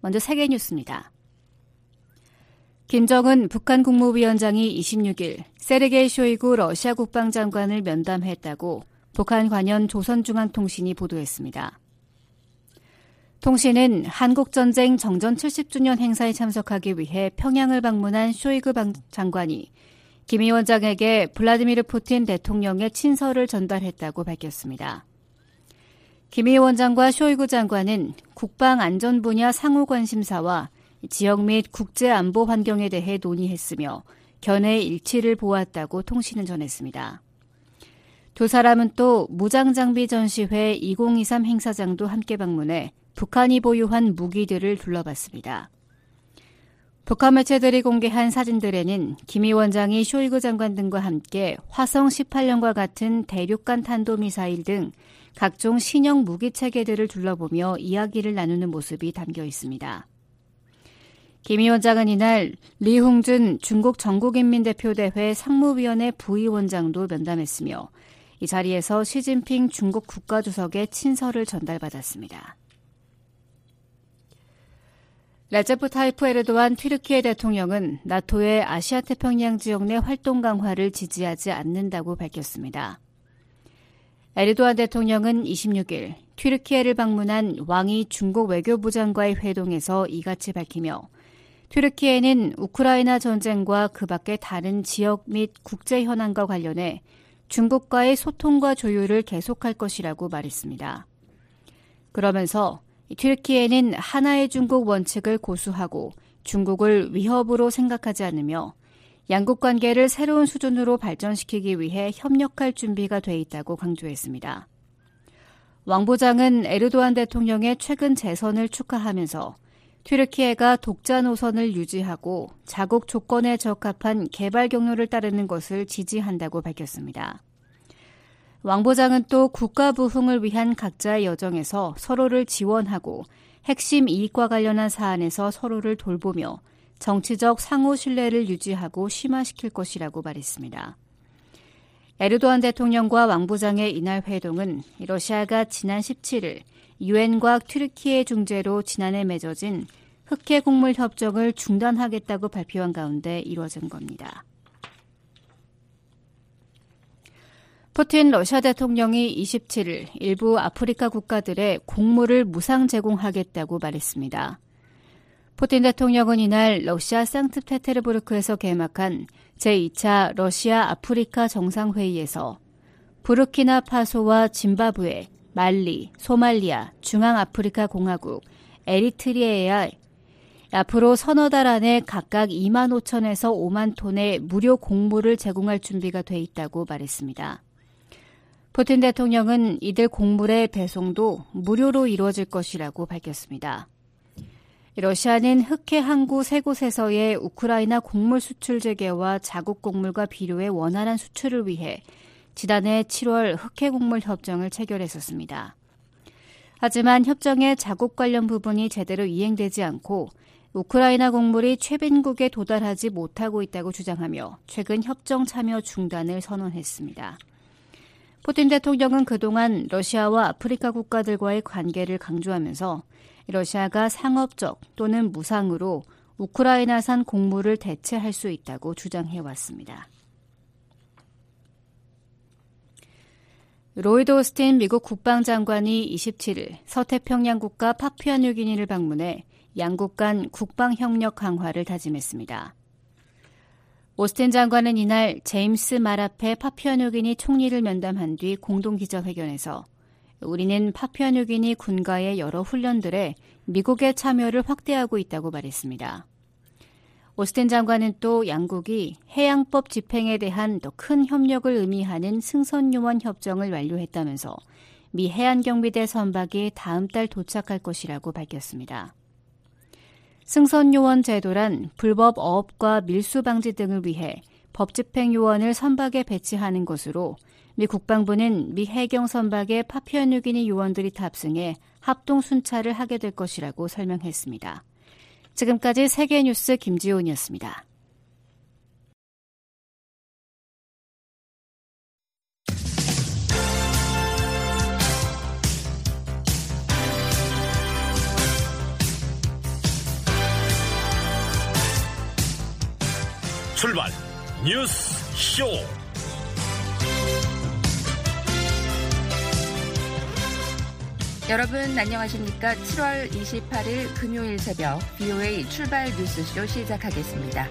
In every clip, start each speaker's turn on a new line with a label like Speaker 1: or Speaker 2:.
Speaker 1: 먼저 세계 뉴스입니다. 김정은 북한 국무위원장이 26일 세르게이 쇼이구 러시아 국방장관을 면담했다고 북한 관련 조선중앙통신이 보도했습니다. 통신은 한국전쟁 정전 70주년 행사에 참석하기 위해 평양을 방문한 쇼이그 장관이 김 위원장에게 블라디미르 푸틴 대통령의 친서를 전달했다고 밝혔습니다. 김 위원장과 쇼이구 장관은 국방 안전 분야 상호 관심사와 지역 및 국제 안보 환경에 대해 논의했으며 견해 일치를 보았다고 통신은 전했습니다. 두 사람은 또 무장장비 전시회 2023 행사장도 함께 방문해 북한이 보유한 무기들을 둘러봤습니다. 북한 매체들이 공개한 사진들에는 김 위원장이 쇼이그 장관 등과 함께 화성 18년과 같은 대륙간 탄도미사일 등 각종 신형 무기 체계들을 둘러보며 이야기를 나누는 모습이 담겨 있습니다. 김 위원장은 이날 리홍중 중국 전국인민대표대회 상무위원회 부위원장도 면담했으며 이 자리에서 시진핑 중국 국가주석의 친서를 전달받았습니다. 레제프 타이프 에르도안 튀르키예 대통령은 나토의 아시아 태평양 지역 내 활동 강화를 지지하지 않는다고 밝혔습니다. 에르도안 대통령은 26일 튀르키예를 방문한 왕이 중국 외교부 장과의 회동에서 이같이 밝히며 튀르키예는 우크라이나 전쟁과 그 밖의 다른 지역 및 국제 현안과 관련해 중국과의 소통과 조율을 계속할 것이라고 말했습니다. 그러면서 튀르키예는 하나의 중국 원칙을 고수하고 중국을 위협으로 생각하지 않으며 양국 관계를 새로운 수준으로 발전시키기 위해 협력할 준비가 돼 있다고 강조했습니다. 왕 부장은 에르도안 대통령의 최근 재선을 축하하면서 튀르키예가 독자 노선을 유지하고 자국 조건에 적합한 개발 경로를 따르는 것을 지지한다고 밝혔습니다. 왕 부장은 또 국가 부흥을 위한 각자의 여정에서 서로를 지원하고 핵심 이익과 관련한 사안에서 서로를 돌보며 정치적 상호 신뢰를 유지하고 심화시킬 것이라고 말했습니다. 에르도안 대통령과 왕 부장의 이날 회동은 러시아가 지난 17일 유엔과 튀르키예 중재로 지난해 맺어진 흑해 곡물 협정을 중단하겠다고 발표한 가운데 이루어진 겁니다. 푸틴 러시아 대통령이 27일 일부 아프리카 국가들의 곡물을 무상 제공하겠다고 말했습니다. 푸틴 대통령은 이날 러시아 상트페테르부르크에서 개막한 제2차 러시아 아프리카 정상회의에서 부르키나 파소와 짐바브웨, 말리, 소말리아, 중앙아프리카 공화국, 에리트리에야 앞으로 서너 달 안에 각각 2만 5천에서 5만 톤의 무료 곡물을 제공할 준비가 돼 있다고 말했습니다. 푸틴 대통령은 이들 곡물의 배송도 무료로 이루어질 것이라고 밝혔습니다. 러시아는 흑해 항구 세 곳에서의 우크라이나 곡물 수출 재개와 자국 곡물과 비료의 원활한 수출을 위해 지난해 7월 흑해 곡물 협정을 체결했었습니다. 하지만 협정의 자국 관련 부분이 제대로 이행되지 않고 우크라이나 곡물이 최빈국에 도달하지 못하고 있다고 주장하며 최근 협정 참여 중단을 선언했습니다. 푸틴 대통령은 그동안 러시아와 아프리카 국가들과의 관계를 강조하면서 러시아가 상업적 또는 무상으로 우크라이나산 곡물을 대체할 수 있다고 주장해 왔습니다. 로이드 오스틴 미국 국방장관이 27일 서태평양 국가 파피아뉴기니를 방문해 양국 간 국방 협력 강화를 다짐했습니다. 오스틴 장관은 이날 제임스 마라페 파피아뉴기니 총리를 면담한 뒤 공동 기자회견에서 우리는 파피아뉴기니 군가의 여러 훈련들에 미국의 참여를 확대하고 있다고 말했습니다. 오스틴 장관은 또 양국이 해양법 집행에 대한 더 큰 협력을 의미하는 승선유원 협정을 완료했다면서 미 해안경비대 선박이 다음 달 도착할 것이라고 밝혔습니다. 승선요원 제도란 불법 어업과 밀수 방지 등을 위해 법 집행 요원을 선박에 배치하는 것으로 미 국방부는 미 해경 선박에 파피아뉴기니 요원들이 탑승해 합동 순찰을 하게 될 것이라고 설명했습니다. 지금까지 세계뉴스 김지훈이었습니다.
Speaker 2: 출발 뉴스 쇼
Speaker 3: 여러분 안녕하십니까? 7월 28일 금요일 새벽 BOA 출발 뉴스쇼 시작하겠습니다.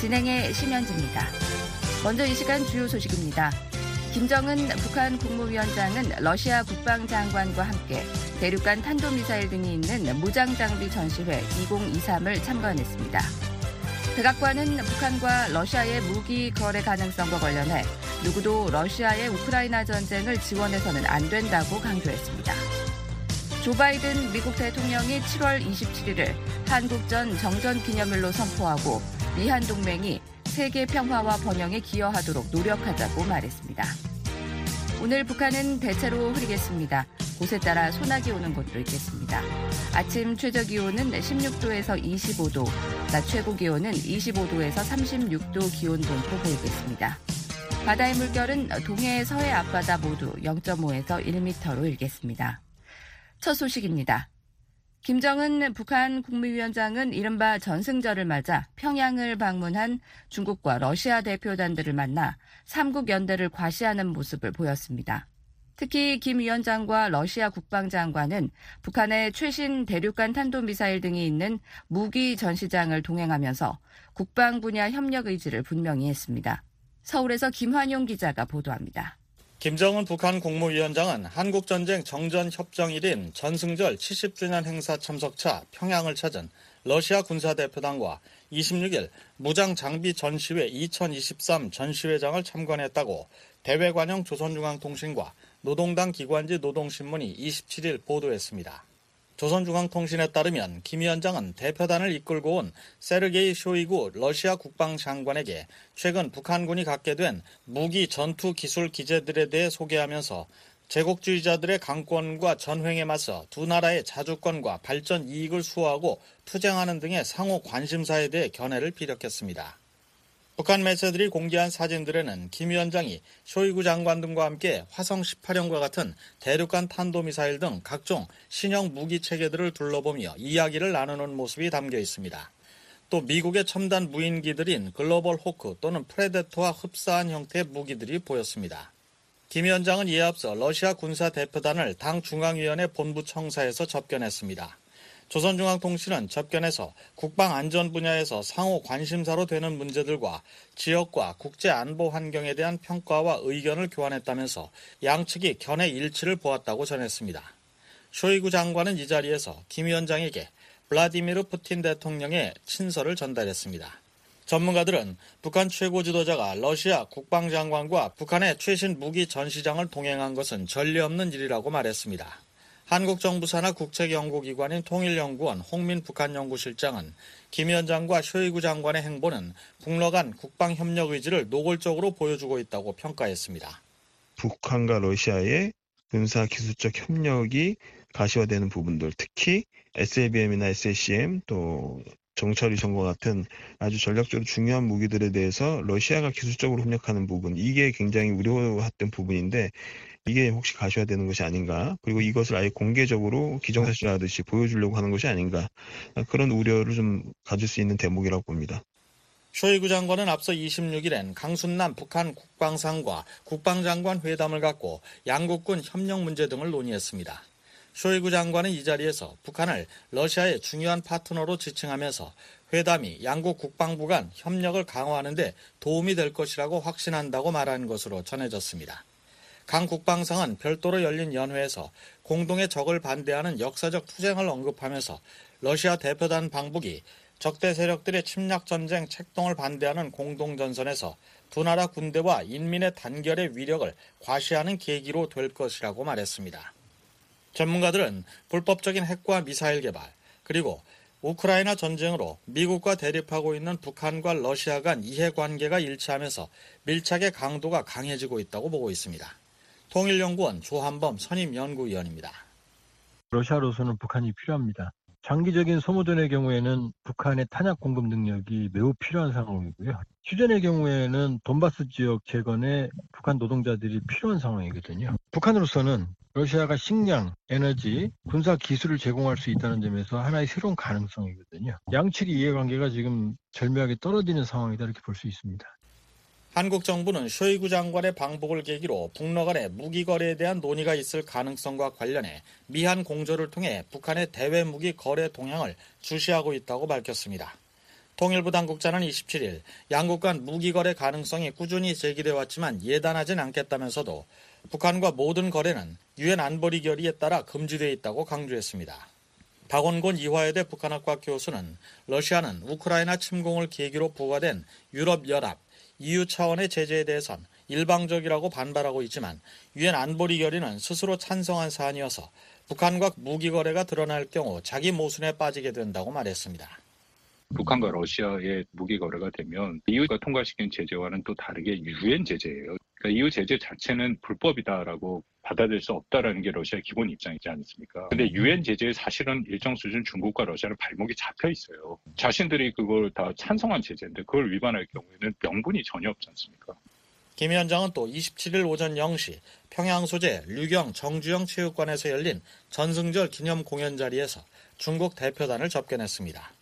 Speaker 3: 진행의 심현지입니다. 먼저 이 시간 주요 소식입니다. 김정은 북한 국무위원장은 러시아 국방장관과 함께 대륙간 탄도미사일 등이 있는 무장장비 전시회 2023을 참관했습니다. 백악관은 북한과 러시아의 무기 거래 가능성과 관련해 누구도 러시아의 우크라이나 전쟁을 지원해서는 안 된다고 강조했습니다. 조 바이든 미국 대통령이 7월 27일을 한국전 정전 기념일로 선포하고 미한 동맹이 세계 평화와 번영에 기여하도록 노력하자고 말했습니다. 오늘 북한은 대체로 흐리겠습니다. 곳에 따라 소나기 오는 곳도 있겠습니다. 아침 최저 기온은 16도에서 25도, 낮 최고 기온은 25도에서 36도 기온 동포 보이겠습니다. 바다의 물결은 동해 서해 앞바다 모두 0.5에서 1m로 일겠습니다. 첫 소식입니다. 김정은 북한 국무위원장은 이른바 전승절을 맞아 평양을 방문한 중국과 러시아 대표단들을 만나 삼국 연대를 과시하는 모습을 보였습니다. 특히 김 위원장과 러시아 국방장관은 북한의 최신 대륙간 탄도미사일 등이 있는 무기 전시장을 동행하면서 국방 분야 협력 의지를 분명히 했습니다. 서울에서 김환용 기자가 보도합니다.
Speaker 4: 김정은 북한 국무위원장은 한국전쟁 정전협정일인 전승절 70주년 행사 참석차 평양을 찾은 러시아 군사대표단과 26일 무장장비 전시회 2023 전시회장을 참관했다고 대외관영 조선중앙통신과 노동당 기관지 노동신문이 27일 보도했습니다. 조선중앙통신에 따르면 김 위원장은 대표단을 이끌고 온 세르게이 쇼이구 러시아 국방장관에게 최근 북한군이 갖게 된 무기 전투 기술 기재들에 대해 소개하면서 제국주의자들의 강권과 전횡에 맞서 두 나라의 자주권과 발전 이익을 수호하고 투쟁하는 등의 상호 관심사에 대해 견해를 피력했습니다. 북한 매체들이 공개한 사진들에는 김 위원장이 쇼이구 장관 등과 함께 화성 18형과 같은 대륙간 탄도미사일 등 각종 신형 무기 체계들을 둘러보며 이야기를 나누는 모습이 담겨 있습니다. 또 미국의 첨단 무인기들인 글로벌 호크 또는 프레데터와 흡사한 형태의 무기들이 보였습니다. 김 위원장은 이에 앞서 러시아 군사 대표단을 당 중앙위원회 본부 청사에서 접견했습니다. 조선중앙통신은 접견에서 국방 안전 분야에서 상호 관심사로 되는 문제들과 지역과 국제 안보 환경에 대한 평가와 의견을 교환했다면서 양측이 견해 일치를 보았다고 전했습니다. 쇼이구 장관은 이 자리에서 김 위원장에게 블라디미르 푸틴 대통령의 친서를 전달했습니다. 전문가들은 북한 최고 지도자가 러시아 국방장관과 북한의 최신 무기 전시장을 동행한 것은 전례 없는 일이라고 말했습니다. 한국 정부 산하 국책 연구기관인 통일연구원 홍민 북한 연구실장은 김 위원장과 쇼이구 장관의 행보는 북러 간 국방 협력 의지를 노골적으로 보여주고 있다고 평가했습니다.
Speaker 5: 북한과 러시아의 군사 기술적 협력이 가시화되는 부분들, 특히 SABM이나 SACM 또 정찰 위성과 같은 아주 전략적으로 중요한 무기들에 대해서 러시아가 기술적으로 협력하는 부분, 이게 굉장히 우려했던 부분인데 이게 혹시 가셔야 되는 것이 아닌가 그리고 이것을 아예 공개적으로 기정사실하듯이 보여주려고 하는 것이 아닌가 그런 우려를 좀 가질 수 있는 대목이라고 봅니다.
Speaker 4: 쇼이구 장관은 앞서 26일엔 강순남 북한 국방상과 국방장관 회담을 갖고 양국군 협력 문제 등을 논의했습니다. 쇼이구 장관은 이 자리에서 북한을 러시아의 중요한 파트너로 지칭하면서 회담이 양국 국방부 간 협력을 강화하는 데 도움이 될 것이라고 확신한다고 말한 것으로 전해졌습니다. 강 국방상은 별도로 열린 연회에서 공동의 적을 반대하는 역사적 투쟁을 언급하면서 러시아 대표단 방북이 적대 세력들의 침략 전쟁 책동을 반대하는 공동 전선에서 두 나라 군대와 인민의 단결의 위력을 과시하는 계기로 될 것이라고 말했습니다. 전문가들은 불법적인 핵과 미사일 개발, 그리고 우크라이나 전쟁으로 미국과 대립하고 있는 북한과 러시아 간 이해관계가 일치하면서 밀착의 강도가 강해지고 있다고 보고 있습니다. 통일연구원 조한범 선임연구위원입니다.
Speaker 6: 러시아로서는 북한이 필요합니다. 장기적인 소모전의 경우에는 북한의 탄약 공급 능력이 매우 필요한 상황이고요. 휴전의 경우에는 돈바스 지역 재건에 북한 노동자들이 필요한 상황이거든요. 북한으로서는 러시아가 식량, 에너지, 군사 기술을 제공할 수 있다는 점에서 하나의 새로운 가능성이거든요. 양측의 이해관계가 지금 절묘하게 떨어지는 상황이다 이렇게 볼 수 있습니다.
Speaker 4: 한국 정부는 쇼이구 장관의 방북을 계기로 북러 간의 무기 거래에 대한 논의가 있을 가능성과 관련해 미한 공조를 통해 북한의 대외 무기 거래 동향을 주시하고 있다고 밝혔습니다. 통일부 당국자는 27일 양국 간 무기 거래 가능성이 꾸준히 제기돼 왔지만 예단하진 않겠다면서도 북한과 모든 거래는 유엔 안보리 결의에 따라 금지돼 있다고 강조했습니다. 박원곤 이화여대 북한학과 교수는 러시아는 우크라이나 침공을 계기로 부과된 유럽연합 EU 차원의 제재에 대해선 일방적이라고 반발하고 있지만 유엔 안보리 결의는 스스로 찬성한 사안이어서 북한과 무기 거래가 드러날 경우 자기 모순에 빠지게 된다고 말했습니다.
Speaker 7: 북한과 러시아의 무기 거래가 되면 EU가 통과시킨 제재와는 또 다르게 유엔 제재예요. 그러니까 EU 제재 자체는 불법이다라고 받아들일 수 없다라는 게 러시아의 기본 입장이지 않습니까? 근데 유엔 제재에 사실은 일정 수준 중국과 러시아는 발목이 잡혀 있어요. 자신들이 그걸 다 찬성한 제재인데 그걸 위반할 경우에는 명분이 전혀 없지 않습니까?
Speaker 4: 김 위원장은 또 27일 오전 0시 평양 소재 류경 정주영 체육관에서 열린 전승절 기념 공연 자리에서 중국 대표단을 접견했습니다.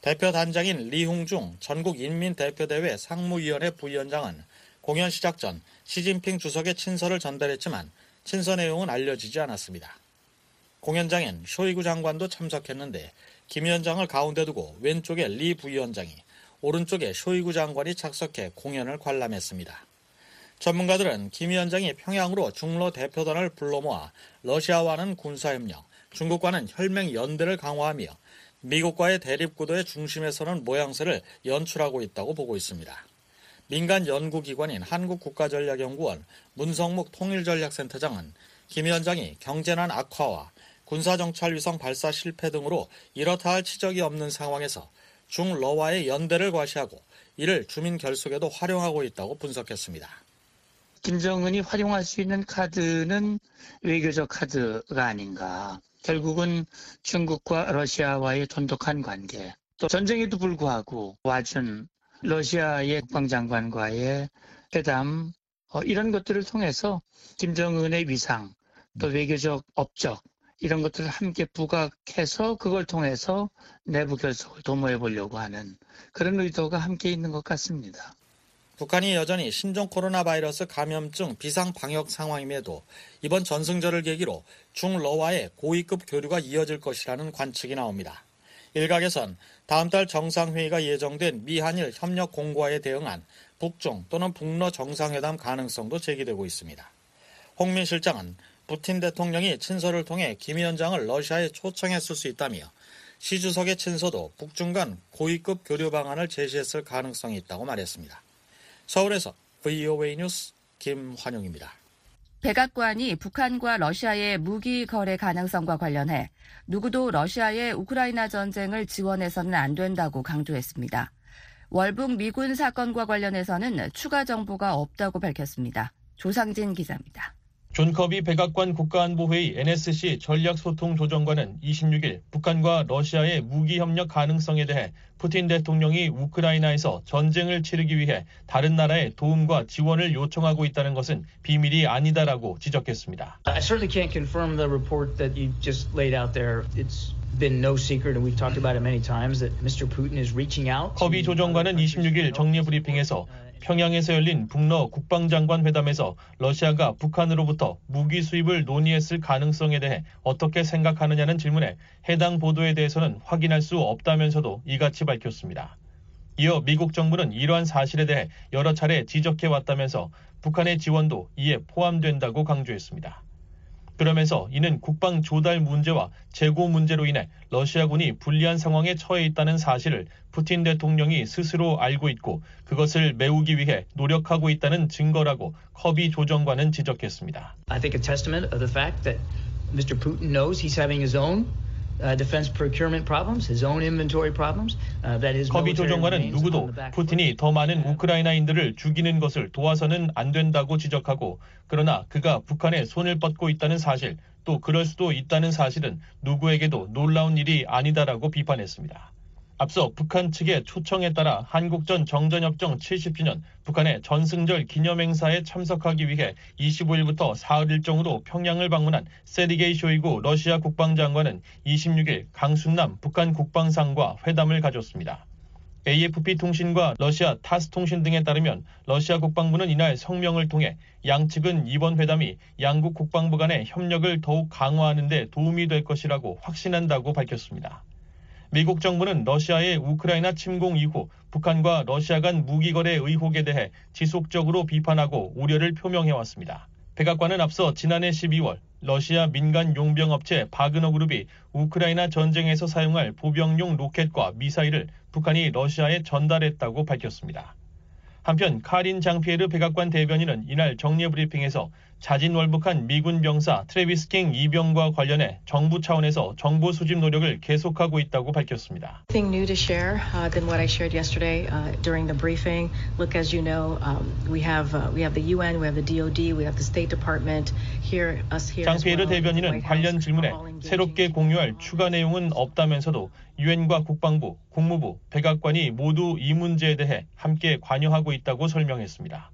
Speaker 4: 대표 단장인 리홍중 전국인민대표대회 상무위원회 부위원장은 공연 시작 전 시진핑 주석의 친서를 전달했지만 친서 내용은 알려지지 않았습니다. 공연장엔 쇼이구 장관도 참석했는데 김 위원장을 가운데 두고 왼쪽에 리 부위원장이 오른쪽에 쇼이구 장관이 착석해 공연을 관람했습니다. 전문가들은 김 위원장이 평양으로 중로 대표단을 불러 모아 러시아와는 군사협력, 중국과는 혈맹 연대를 강화하며 미국과의 대립 구도의 중심에 서는 모양새를 연출하고 있다고 보고 있습니다. 민간 연구기관인 한국국가전략연구원 문성묵 통일전략센터장은 김 위원장이 경제난 악화와 군사정찰위성 발사 실패 등으로 이렇다 할 치적이 없는 상황에서 중러와의 연대를 과시하고 이를 주민 결속에도 활용하고 있다고 분석했습니다.
Speaker 8: 김정은이 활용할 수 있는 카드는 외교적 카드가 아닌가. 결국은 중국과 러시아와의 돈독한 관계, 또 전쟁에도 불구하고 와준 러시아의 국방장관과의 회담, 어, 이런 것들을 통해서 김정은의 위상, 또 외교적 업적, 이런 것들을 함께 부각해서 그걸 통해서 내부 결속을 도모해 보려고 하는 그런 의도가 함께 있는 것 같습니다.
Speaker 4: 북한이 여전히 신종 코로나 바이러스 감염증 비상 방역 상황임에도 이번 전승절을 계기로 중러와의 고위급 교류가 이어질 것이라는 관측이 나옵니다. 일각에선 다음 달 정상회의가 예정된 미한일 협력 공고화에 대응한 북중 또는 북러 정상회담 가능성도 제기되고 있습니다. 홍민 실장은 푸틴 대통령이 친서를 통해 김 위원장을 러시아에 초청했을 수 있다며 시 주석의 친서도 북중 간 고위급 교류 방안을 제시했을 가능성이 있다고 말했습니다. 서울에서 VOA 뉴스 김환용입니다.
Speaker 3: 백악관이 북한과 러시아의 무기 거래 가능성과 관련해 누구도 러시아의 우크라이나 전쟁을 지원해서는 안 된다고 강조했습니다. 월북 미군 사건과 관련해서는 추가 정보가 없다고 밝혔습니다. 조상진 기자입니다.
Speaker 9: 존 커비 백악관 국가안보회의 NSC 전략소통조정관은 26일 북한과 러시아의 무기 협력 가능성에 대해 푸틴 대통령이 우크라이나에서 전쟁을 치르기 위해 다른 나라의 도움과 지원을 요청하고 있다는 것은 비밀이 아니다라고 지적했습니다.
Speaker 10: I certainly can't confirm the report that you just laid out there. It's been no secret and we've talked about it many times that Mr. Putin is reaching out.
Speaker 9: 커비 조정관은 26일 정례 브리핑에서 평양에서 열린 북러 국방장관 회담에서 러시아가 북한으로부터 무기 수입을 논의했을 가능성에 대해 어떻게 생각하느냐는 질문에 해당 보도에 대해서는 확인할 수 없다면서도 이같이 밝혔습니다. 이어 미국 정부는 이러한 사실에 대해 여러 차례 지적해 왔다면서 북한의 지원도 이에 포함된다고 강조했습니다. 그러면서 이는 국방 조달 문제와 재고 문제로 인해 러시아군이 불리한 상황에 처해 있다는 사실을 푸틴 대통령이 스스로 알고 있고 그것을 메우기 위해 노력하고 있다는 증거라고 커비 조정관은 지적했습니다.
Speaker 10: I think a testament of the fact that Mr. Putin knows he's having his own defense procurement problems, his own inventory problems. Uh, that his
Speaker 9: 커비 조정관은 누구도 푸틴이 더 많은 우크라이나인들을 죽이는 것을 도와서는 안 된다고 지적하고 그러나 그가 북한의 손을 뻗고 있다는 사실 또 그럴 수도 있다는 사실은 누구에게도 놀라운 일이 아니다라고 비판했습니다. 앞서 북한 측의 초청에 따라 한국전 정전협정 70주년 북한의 전승절 기념행사에 참석하기 위해 25일부터 사흘 일정으로 평양을 방문한 세리게이 쇼이구 러시아 국방장관은 26일 강순남 북한 국방상과 회담을 가졌습니다. AFP 통신과 러시아 타스 통신 등에 따르면 러시아 국방부는 이날 성명을 통해 양측은 이번 회담이 양국 국방부 간의 협력을 더욱 강화하는 데 도움이 될 것이라고 확신한다고 밝혔습니다. 미국 정부는 러시아의 우크라이나 침공 이후 북한과 러시아 간 무기 거래 의혹에 대해 지속적으로 비판하고 우려를 표명해왔습니다. 백악관은 앞서 지난해 12월 러시아 민간 용병 업체 바그너 그룹이 우크라이나 전쟁에서 사용할 보병용 로켓과 미사일을 북한이 러시아에 전달했다고 밝혔습니다. 한편 카린 장피에르 백악관 대변인은 이날 정례 브리핑에서 자진월북한 미군 병사 트레비스 킹 이병과 관련해 정부 차원에서 정보 수집 노력을 계속하고 있다고 밝혔습니다.
Speaker 11: Nothing new to share uh, than what I shared yesterday uh, during the briefing. Look, as you know, um, we have uh, we have the UN, we have the DoD, we have the State Department here, us here.
Speaker 9: 장피에르 대변인은 관련 질문에 새롭게 공유할 추가 내용은 없다면서도 유엔과 국방부, 국무부, 백악관이 모두 이 문제에 대해 함께 관여하고 있다고 설명했습니다.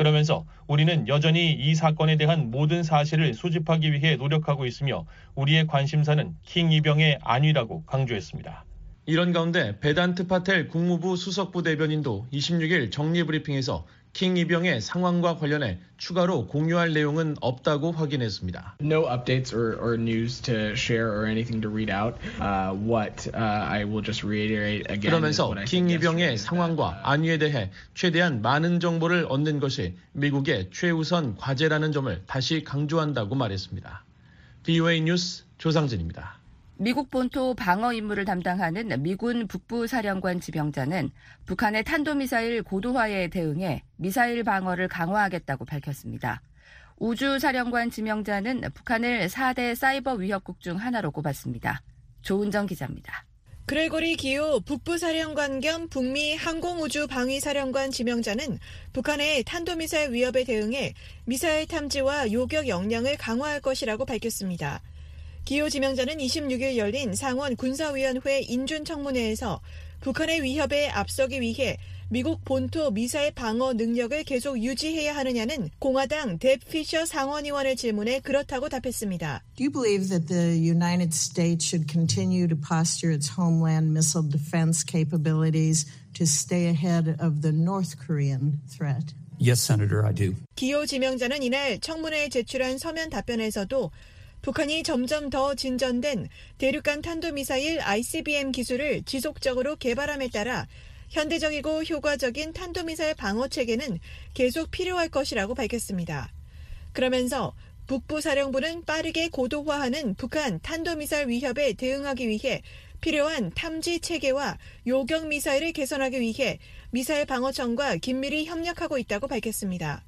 Speaker 9: 그러면서 우리는 여전히 이 사건에 대한 모든 사실을 수집하기 위해 노력하고 있으며 우리의 관심사는 킹 이병의 안위라고 강조했습니다. 이런 가운데 베단트 파텔 국무부 수석부 대변인도 26일 정리 브리핑에서 킹 이병의 상황과 관련해 추가로 공유할 내용은 없다고 확인했습니다.
Speaker 12: No updates or, or news to share or anything to read out. Uh, what uh, I will just reiterate again.
Speaker 9: 그러면서 킹 이병의 상황과 안위에 대해 최대한 많은 정보를 얻는 것이 미국의 최우선 과제라는 점을 다시 강조한다고 말했습니다. BOA 뉴스 조상진입니다.
Speaker 3: 미국 본토 방어 임무를 담당하는 미군 북부 사령관 지병자는 북한의 탄도미사일 고도화에 대응해 미사일 방어를 강화하겠다고 밝혔습니다. 우주 사령관 지명자는 북한을 4대 사이버 위협국 중 하나로 꼽았습니다. 조은정 기자입니다.
Speaker 13: 그레고리 기호 북부사령관 겸 북미 항공우주방위사령관 지명자는 북한의 탄도미사일 위협에 대응해 미사일 탐지와 요격 역량을 강화할 것이라고 밝혔습니다. 기호 지명자는 26일 열린 상원 군사위원회 인준청문회에서 북한의 위협에 앞서기 위해 미국 본토 미사일 방어 능력을 계속 유지해야 하느냐는 공화당 뎁 피셔 상원의원의 질문에 그렇다고 답했습니다.
Speaker 14: Do you believe that the United States should continue to posture its homeland missile defense capabilities to stay ahead of the North Korean threat?
Speaker 15: Yes, Senator, I do.
Speaker 13: 기호 지명자는 이날 청문회에 제출한 서면 답변에서도 북한이 점점 더 진전된 대륙간 탄도미사일 ICBM 기술을 지속적으로 개발함에 따라 현대적이고 효과적인 탄도미사일 방어 체계는 계속 필요할 것이라고 밝혔습니다. 그러면서 북부 사령부는 빠르게 고도화하는 북한 탄도미사일 위협에 대응하기 위해 필요한 탐지 체계와 요격 미사일을 개선하기 위해 미사일 방어청과 긴밀히 협력하고 있다고 밝혔습니다.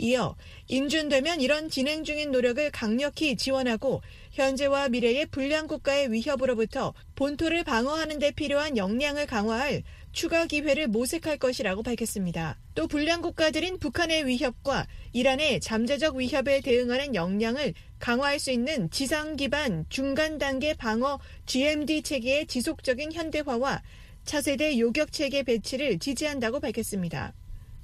Speaker 13: 이어 인준되면 이런 진행 중인 노력을 강력히 지원하고 현재와 미래의 불량 국가의 위협으로부터 본토를 방어하는 데 필요한 역량을 강화할 추가 기회를 모색할 것이라고 밝혔습니다. 또 불량 국가들인 북한의 위협과 이란의 잠재적 위협에 대응하는 역량을 강화할 수 있는 지상 기반 중간 단계 방어 GMD 체계의 지속적인 현대화와 차세대 요격 체계 배치를 지지한다고 밝혔습니다.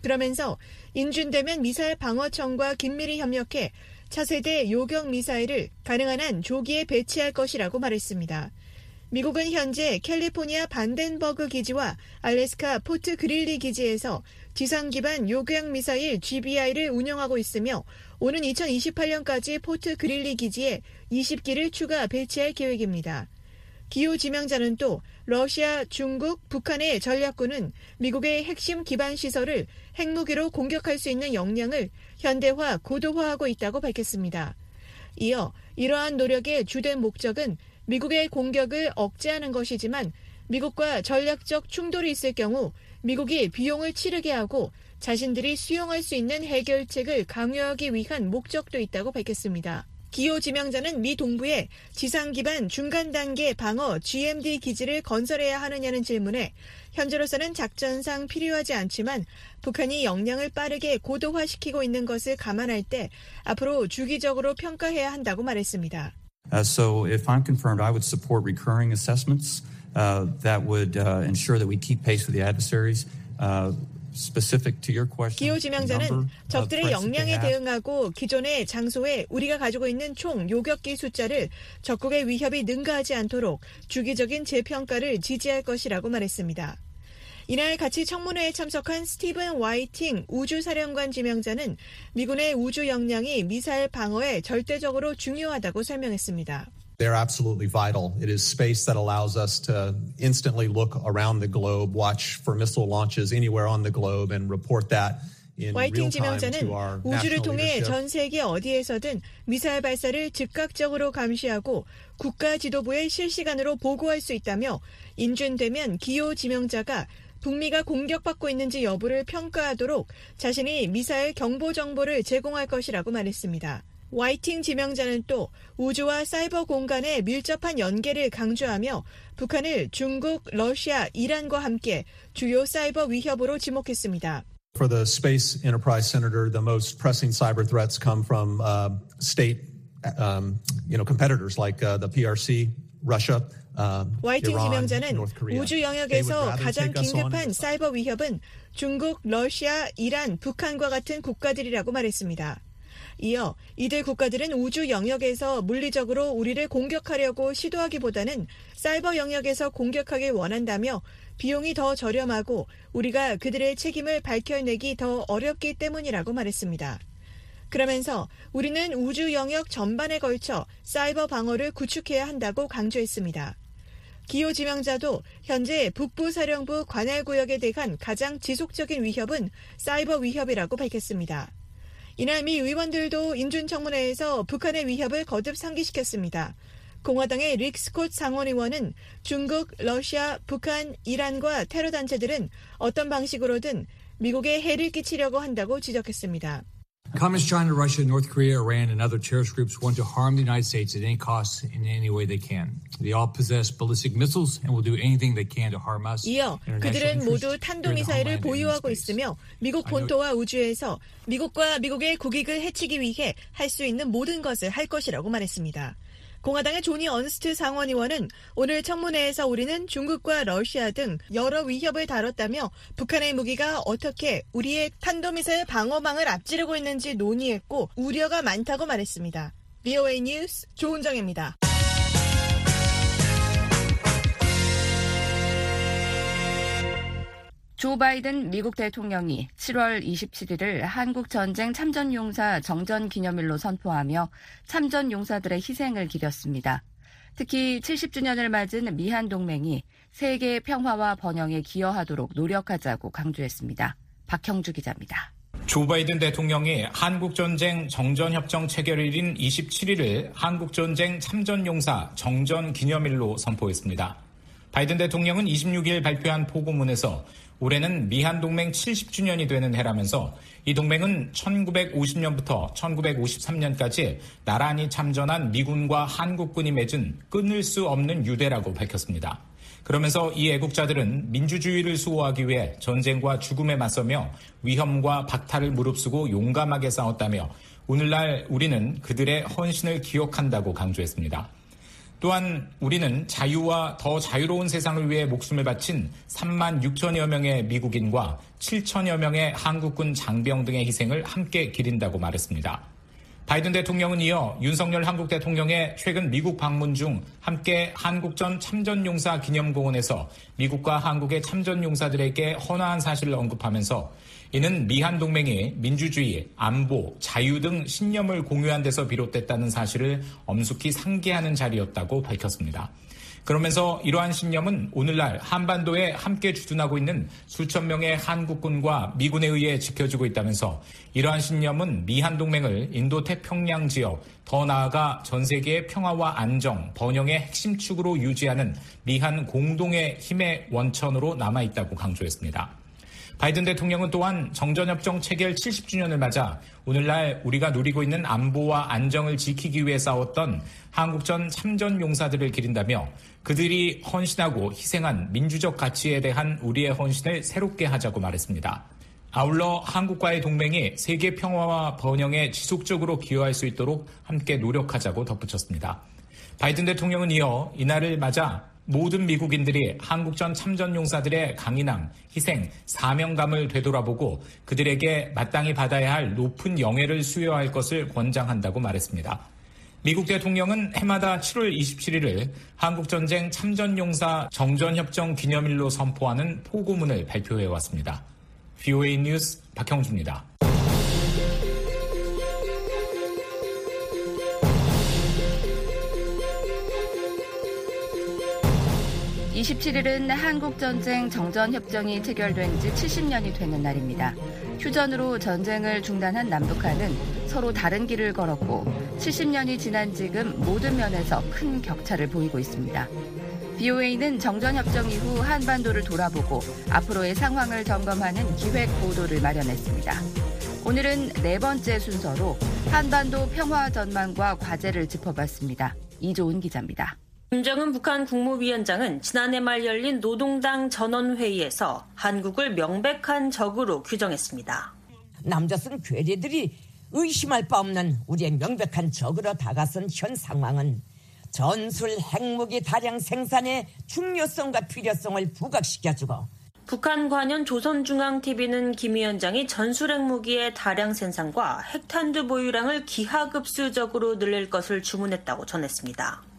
Speaker 13: 그러면서 인준되면 미사일 방어청과 긴밀히 협력해 차세대 요격 미사일을 가능한 한 조기에 배치할 것이라고 말했습니다. 미국은 현재 캘리포니아 반덴버그 기지와 알래스카 포트 그릴리 기지에서 지상 기반 요격 미사일 GBI를 운영하고 있으며 오는 2028년까지 포트 그릴리 기지에 20기를 추가 배치할 계획입니다. 기요 지명자는 또 러시아, 중국, 북한의 전략군은 미국의 핵심 기반 시설을 핵무기로 공격할 수 있는 역량을 현대화, 고도화하고 있다고 밝혔습니다. 이어 이러한 노력의 주된 목적은 미국의 공격을 억제하는 것이지만 미국과 전략적 충돌이 있을 경우 미국이 비용을 치르게 하고 자신들이 수용할 수 있는 해결책을 강요하기 위한 목적도 있다고 밝혔습니다. 기호 지명자는 미 동부에 지상 기반 중간 단계 방어 GMD 기지를 건설해야 하느냐는 질문에 현재로서는 작전상 필요하지 않지만 북한이 역량을 빠르게 고도화시키고 있는 것을 감안할 때 앞으로 주기적으로 평가해야 한다고 말했습니다.
Speaker 15: Uh, so if I'm confirmed, I would support recurring assessments uh, that would uh, ensure that we keep pace with the adversaries.
Speaker 13: 기호 지명자는 적들의 역량에 대응하고 기존의 장소에 우리가 가지고 있는 총 요격기 숫자를 적국의 위협이 능가하지 않도록 주기적인 재평가를 지지할 것이라고 말했습니다. 이날 같이 청문회에 참석한 스티븐 와이팅 우주사령관 지명자는 미군의 우주 역량이 미사일 방어에 절대적으로 중요하다고 설명했습니다.
Speaker 16: They're absolutely vital. It is space that allows us to instantly look around the globe, watch for missile launches anywhere on the globe, and report that.
Speaker 13: 와이팅 지명자는 우주를 통해 전 세계 어디에서든 미사일 발사를 즉각적으로 감시하고 국가 지도부에 실시간으로 보고할 수 있다며 인준되면 기호 지명자가 북미가 공격받고 있는지 여부를 평가하도록 자신이 미사일 경보 정보를 제공할 것이라고 말했습니다. 와이팅 지명자는 또 우주와 사이버 공간의 밀접한 연계를 강조하며 북한을 중국, 러시아, 이란과 함께 주요 사이버 위협으로 지목했습니다.
Speaker 16: For the space enterprise senator, the most pressing cyber threats come from uh, state, um, you know, competitors like uh, the PRC, Russia.
Speaker 13: 와이팅 지명자는 우주 영역에서 가장 긴급한 사이버 위협은 중국, 러시아, 이란, 북한과 같은 국가들이라고 말했습니다. 이어 이들 국가들은 우주 영역에서 물리적으로 우리를 공격하려고 시도하기보다는 사이버 영역에서 공격하길 원한다며 비용이 더 저렴하고 우리가 그들의 책임을 밝혀내기 더 어렵기 때문이라고 말했습니다. 그러면서 우리는 우주 영역 전반에 걸쳐 사이버 방어를 구축해야 한다고 강조했습니다. 기호 지명자도 현재 북부 사령부 관할 구역에 대한 가장 지속적인 위협은 사이버 위협이라고 밝혔습니다. 이날 미 의원들도 인준청문회에서 북한의 위협을 거듭 상기시켰습니다. 공화당의 릭 스콧 상원 의원은 중국, 러시아, 북한, 이란과 테러 단체들은 어떤 방식으로든 미국에 해를 끼치려고 한다고 지적했습니다.
Speaker 17: Communist China, Russia, North Korea, Iran, and other terrorist groups want to harm the United States at any cost in any way they can. They all possess ballistic missiles and will do anything they can to harm us.
Speaker 13: 이어 그들은 모두 탄도미사일을 보유하고 있으며 미국 본토와 우주에서 미국과 미국의 국익을 해치기 위해 할 수 있는 모든 것을 할 것이라고 말했습니다. 공화당의 조니 언스트 상원의원은 오늘 청문회에서 우리는 중국과 러시아 등 여러 위협을 다뤘다며 북한의 무기가 어떻게 우리의 탄도미사일 방어망을 앞지르고 있는지 논의했고 우려가 많다고 말했습니다. VOA 뉴스 조은정입니다.
Speaker 3: 조 바이든 미국 대통령이 7월 27일을 한국 전쟁 참전 용사 정전 기념일로 선포하며 참전 용사들의 희생을 기렸습니다. 특히 70주년을 맞은 미한 동맹이 세계 평화와 번영에 기여하도록 노력하자고 강조했습니다. 박형주 기자입니다.
Speaker 18: 조 바이든 대통령이 한국전쟁 정전협정 체결일인 27일을 한국전쟁 참전용사 정전 기념일로 선포했습니다. 바이든 대통령은 26일 발표한 포고문에서 올해는 미한 동맹 70주년이 되는 해라면서 이 동맹은 1950년부터 1953년까지 나란히 참전한 미군과 한국군이 맺은 끊을 수 없는 유대라고 밝혔습니다. 그러면서 이 애국자들은 민주주의를 수호하기 위해 전쟁과 죽음에 맞서며 위험과 박탈을 무릅쓰고 용감하게 싸웠다며 오늘날 우리는 그들의 헌신을 기억한다고 강조했습니다. 또한 우리는 자유와 더 자유로운 세상을 위해 목숨을 바친 3만 6천여 명의 미국인과 7천여 명의 한국군 장병 등의 희생을 함께 기린다고 말했습니다. 바이든 대통령은 이어 윤석열 한국 대통령의 최근 미국 방문 중 함께 한국전 참전용사 기념공원에서 미국과 한국의 참전용사들에게 헌화한 사실을 언급하면서 이는 미한 동맹이 민주주의, 안보, 자유 등 신념을 공유한 데서 비롯됐다는 사실을 엄숙히 상기하는 자리였다고 밝혔습니다. 그러면서 이러한 신념은 오늘날 한반도에 함께 주둔하고 있는 수천 명의 한국군과 미군에 의해 지켜지고 있다면서 이러한 신념은 미한 동맹을 인도 태평양 지역, 더 나아가 전 세계의 평화와 안정, 번영의 핵심 축으로 유지하는 미한 공동의 힘의 원천으로 남아 있다고 강조했습니다. 바이든 대통령은 또한 정전협정 체결 70주년을 맞아 오늘날 우리가 누리고 있는 안보와 안정을 지키기 위해 싸웠던 한국전 참전 용사들을 기린다며 그들이 헌신하고 희생한 민주적 가치에 대한 우리의 헌신을 새롭게 하자고 말했습니다. 아울러 한국과의 동맹이 세계 평화와 번영에 지속적으로 기여할 수 있도록 함께 노력하자고 덧붙였습니다. 바이든 대통령은 이어 이날을 맞아 모든 미국인들이 한국전 참전 용사들의 강인함, 희생, 사명감을 되돌아보고 그들에게 마땅히 받아야 할 높은 영예를 수여할 것을 권장한다고 말했습니다. 미국 대통령은 해마다 7월 27일을 한국전쟁 참전용사 정전협정 기념일로 선포하는 포고문을 발표해 왔습니다. VOA 뉴스 박형주입니다.
Speaker 3: 27일은 한국전쟁 정전협정이 체결된 지 70년이 되는 날입니다. 휴전으로 전쟁을 중단한 남북한은 서로 다른 길을 걸었고 70년이 지난 지금 모든 면에서 큰 격차를 보이고 있습니다. BOA는 정전협정 이후 한반도를 돌아보고 앞으로의 상황을 점검하는 기획 보도를 마련했습니다. 오늘은 네 번째 순서로 한반도 평화 전망과 과제를 짚어봤습니다. 이조은 기자입니다.
Speaker 19: 김정은 북한 국무위원장은 지난해 말 열린 노동당 전원회의에서 한국을 명백한 적으로 규정했습니다.
Speaker 20: 남자 쓴 괴뢰들이 의심할 바 없는 우리의 명백한 적으로 다가선 현 상황은 전술 핵무기 다량 생산의 중요성과 필요성을 부각시켜주고
Speaker 19: 북한 관련 조선중앙TV는 김 위원장이 전술 핵무기의 다량 생산과 핵탄두 보유량을 기하급수적으로 늘릴 것을 주문했다고 전했습니다.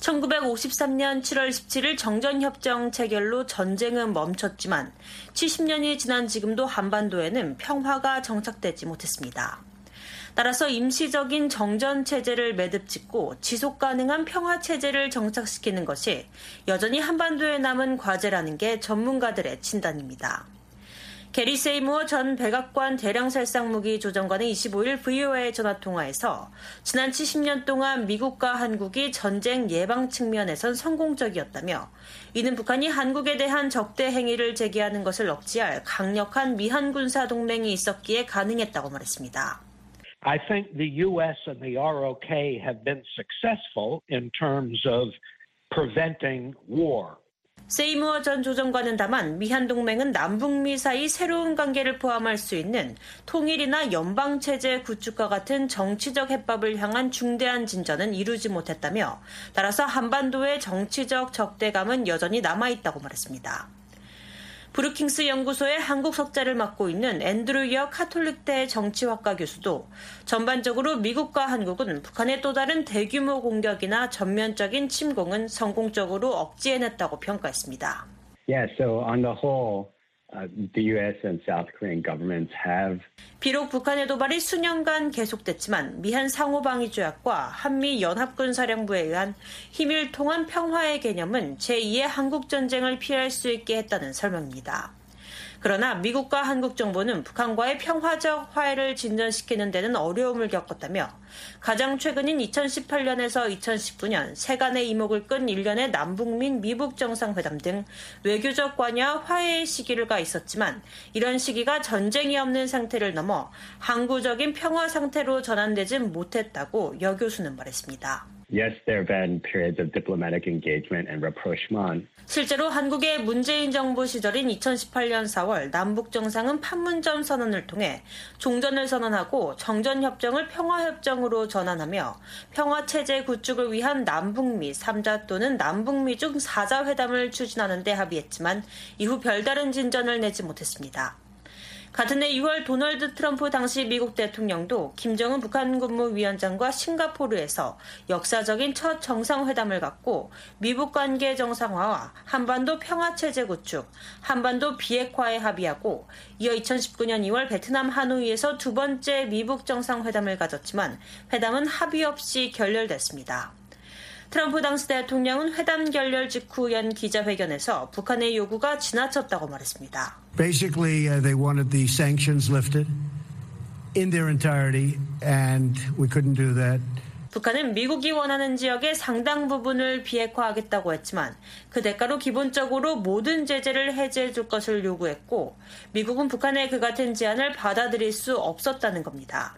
Speaker 19: 1953년 7월 17일 정전협정 체결로 전쟁은 멈췄지만 70년이 지난 지금도 한반도에는 평화가 정착되지 못했습니다. 따라서 임시적인 정전 체제를 매듭 짓고 지속 가능한 평화 체제를 정착시키는 것이 여전히 한반도에 남은 과제라는 게 전문가들의 진단입니다. 게리 세이무어 전 백악관 대량살상무기 조정관은 25일 VOA의 전화통화에서 지난 70년 동안 미국과 한국이 전쟁 예방 측면에선 성공적이었다며 이는 북한이 한국에 대한 적대 행위를 제기하는 것을 억제할 강력한 미한 군사 동맹이 있었기에 가능했다고 말했습니다.
Speaker 21: I think the U.S. and the ROK have been successful in terms of preventing war.
Speaker 19: 세이무어 전 조정관은 다만 미한 동맹은 남북미 사이 새로운 관계를 포함할 수 있는 통일이나 연방 체제 구축과 같은 정치적 해법을 향한 중대한 진전은 이루지 못했다며 따라서 한반도의 정치적 적대감은 여전히 남아 있다고 말했습니다. 브루킹스 연구소의 한국 석자를 맡고 있는 앤드루 여 카톨릭대 정치학과 교수도 전반적으로 미국과 한국은 북한의 또 다른 대규모 공격이나 전면적인 침공은 성공적으로 억제해냈다고 평가했습니다.
Speaker 22: Yeah, so on the whole, Uh.
Speaker 19: 비록 북한의 도발이 수년간 계속됐지만 미한 상호방위 조약과 한미 연합군 사령부에 의한 힘을 통한 평화의 개념은 제2의 한국 전쟁을 피할 수 있게 했다는 설명입니다. 그러나 미국과 한국 정부는 북한과의 평화적 화해를 진전시키는 데는 어려움을 겪었다며 가장 최근인 2018년에서 2019년 세간의 이목을 끈 일련의 남북민 미북 정상회담 등 외교적 관여와 화해의 시기가 있었지만 이런 시기가 전쟁이 없는 상태를 넘어 항구적인 평화 상태로 전환되진 못했다고 여 교수는 말했습니다. 실제로 한국의 문재인 정부 시절인 2018년 4월 남북 정상은 판문점 선언을 통해 종전을 선언하고 정전 협정을 평화 협정으로 전환하며 평화 체제 구축을 위한 남북미 3자 또는 남북미 중 4자 회담을 추진하는 데 합의했지만 이후 별다른 진전을 내지 못했습니다. 같은 해 6월 도널드 트럼프 당시 미국 대통령도 김정은 북한 국무위원장과 싱가포르에서 역사적인 첫 정상회담을 갖고 미북 관계 정상화와 한반도 평화체제 구축, 한반도 비핵화에 합의하고 이어 2019년 2월 베트남 하노이에서 두 번째 미북 정상회담을 가졌지만 회담은 합의 없이 결렬됐습니다. 트럼프 당시 대통령은 회담 결렬 직후 연 기자회견에서 북한의 요구가 지나쳤다고 말했습니다.
Speaker 23: Basically, uh, they wanted the sanctions lifted in their entirety, and we couldn't do that.
Speaker 19: 북한은 미국이 원하는 지역의 상당 부분을 비핵화하겠다고 했지만 그 대가로 기본적으로 모든 제재를 해제해 줄 것을 요구했고 미국은 북한의 그 같은 제안을 받아들일 수 없었다는 겁니다.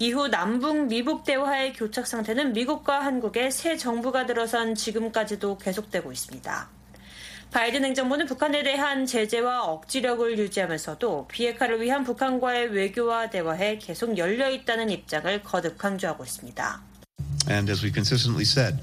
Speaker 19: 이후 남북 미북 대화의 교착 상태는 미국과 한국의 새 정부가 들어선 지금까지도 계속되고 있습니다. 바이든 행정부는 북한에 대한 제재와 억지력을 유지하면서도 비핵화를 위한 북한과의 외교와 대화에 계속 열려 있다는 입장을 거듭 강조하고 있습니다.
Speaker 24: And as we consistently said,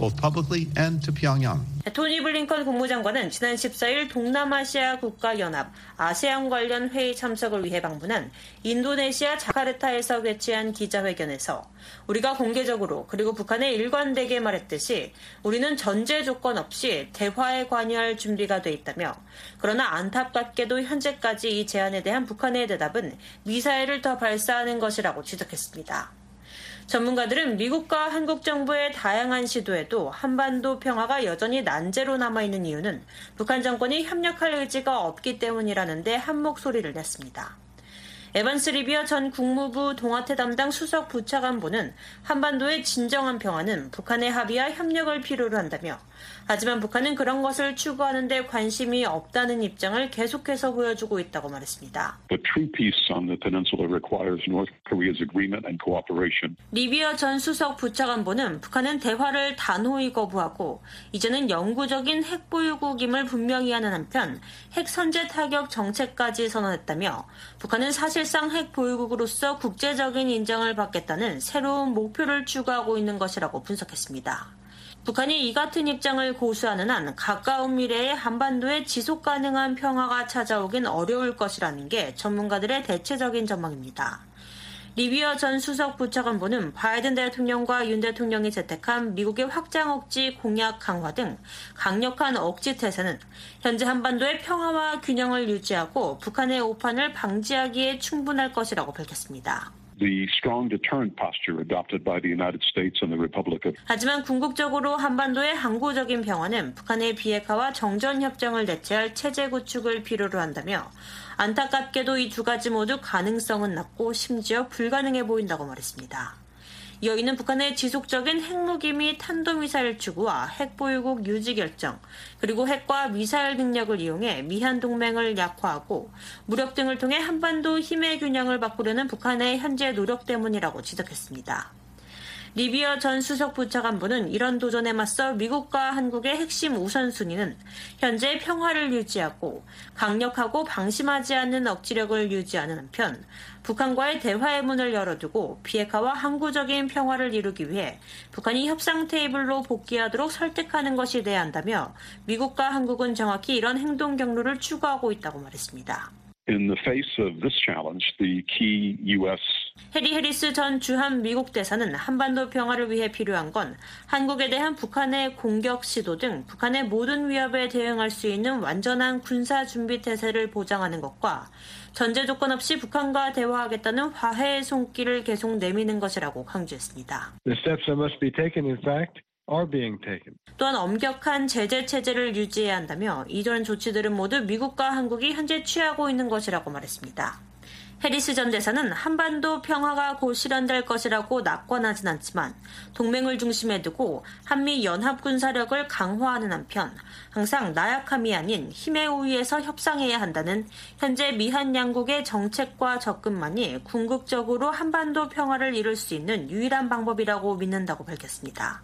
Speaker 24: both publicly and to Pyongyang.
Speaker 19: 토니 블링컨 국무장관은 지난 14일 동남아시아 국가연합 아세안 관련 회의 참석을 위해 방문한 인도네시아 자카르타에서 개최한 기자회견에서 우리가 공개적으로 그리고 북한에 일관되게 말했듯이 우리는 전제 조건 없이 대화에 관여할 준비가 돼 있다며 그러나 안타깝게도 현재까지 이 제안에 대한 북한의 대답은 미사일을 더 발사하는 것이라고 지적했습니다. 전문가들은 미국과 한국 정부의 다양한 시도에도 한반도 평화가 여전히 난제로 남아있는 이유는 북한 정권이 협력할 의지가 없기 때문이라는데 한 목소리를 냈습니다. 에반스 리비어 전 국무부 동아태 담당 수석 부차관보는 한반도의 진정한 평화는 북한의 합의와 협력을 필요로 한다며 하지만 북한은 그런 것을 추구하는 데 관심이 없다는 입장을 계속해서 보여주고 있다고 말했습니다. 리비어 전 수석 부차관보는 북한은 대화를 단호히 거부하고 이제는 영구적인 핵 보유국임을 분명히 하는 한편 핵 선제 타격 정책까지 선언했다며 북한은 사실상 핵 보유국으로서 국제적인 인정을 받겠다는 새로운 목표를 추구하고 있는 것이라고 분석했습니다. 북한이 이 같은 입장을 고수하는 한 가까운 미래에 한반도에 지속 가능한 평화가 찾아오긴 어려울 것이라는 게 전문가들의 대체적인 전망입니다. 리비어 전 수석 부차관보는 바이든 대통령과 윤 대통령이 채택한 미국의 확장 억지 공약 강화 등 강력한 억지 태세는 현재 한반도의 평화와 균형을 유지하고 북한의 오판을 방지하기에 충분할 것이라고 밝혔습니다. 하지만 궁극적으로 한반도의 항구적인 평화는 북한의 비핵화와 정전 협정을 대체할 체제 구축을 필요로 한다며 안타깝게도 이 두 가지 모두 가능성은 낮고 심지어 불가능해 보인다고 말했습니다. 여인은 북한의 지속적인 핵무기 및 탄도미사일 추구와 핵보유국 유지 결정, 그리고 핵과 미사일 능력을 이용해 미한 동맹을 약화하고 무력 등을 통해 한반도 힘의 균형을 바꾸려는 북한의 현재 노력 때문이라고 지적했습니다. 리비어 전 수석 부차관보는 이런 도전에 맞서 미국과 한국의 핵심 우선순위는 현재 평화를 유지하고 강력하고 방심하지 않는 억지력을 유지하는 한편 북한과의 대화의 문을 열어두고 비핵화와 항구적인 평화를 이루기 위해 북한이 협상 테이블로 복귀하도록 설득하는 것이 돼야 한다며 미국과 한국은 정확히 이런 행동 경로를 추구하고 있다고 말했습니다. In the face of this challenge, the key U.S. 해리 해리스 전 주한 미국 대사는 한반도 평화를 위해 필요한 건 한국에 대한 북한의 공격 시도 등 북한의 모든 위협에 대응할 수 있는 완전한 군사 준비 태세를 보장하는 것과 전제 조건 없이 북한과 대화하겠다는 화해의 손길을 계속 내미는 것이라고 강조했습니다. The steps that must be taken, in fact, 또한 엄격한 제재 체제를 유지해야 한다며 이런 조치들은 모두 미국과 한국이 현재 취하고 있는 것이라고 말했습니다. 해리스 전 대사는 한반도 평화가 곧 실현될 것이라고 낙관하진 않지만 동맹을 중심에 두고 한미 연합 군사력을 강화하는 한편 항상 나약함이 아닌 힘의 우위에서 협상해야 한다는 현재 미한 양국의 정책과 접근만이 궁극적으로 한반도 평화를 이룰 수 있는 유일한 방법이라고 믿는다고 밝혔습니다.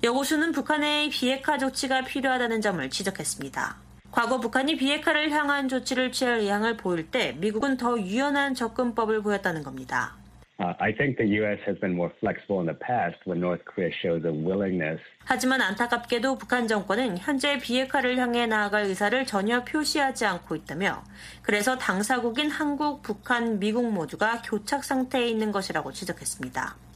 Speaker 19: 여고수는 북한의 비핵화 조치가 필요하다는 점을 지적했습니다. 과거 북한이 비핵화를 향한 조치를 취할 의향을 보일 때 미국은 더 유연한 접근법을 보였다는 겁니다.
Speaker 22: Uh, I think the U.S. has been more flexible in the past when North Korea shows a willingness.
Speaker 19: 하지만 안타깝게도 북한 정권은 현재 비핵화를 향해 나아갈 의사를 전혀 표시하지 않고 있다며 그래서 당사국인 한국, 북한, 미국 모두가 교착 상태에 있는 것이라고 지적했습니다.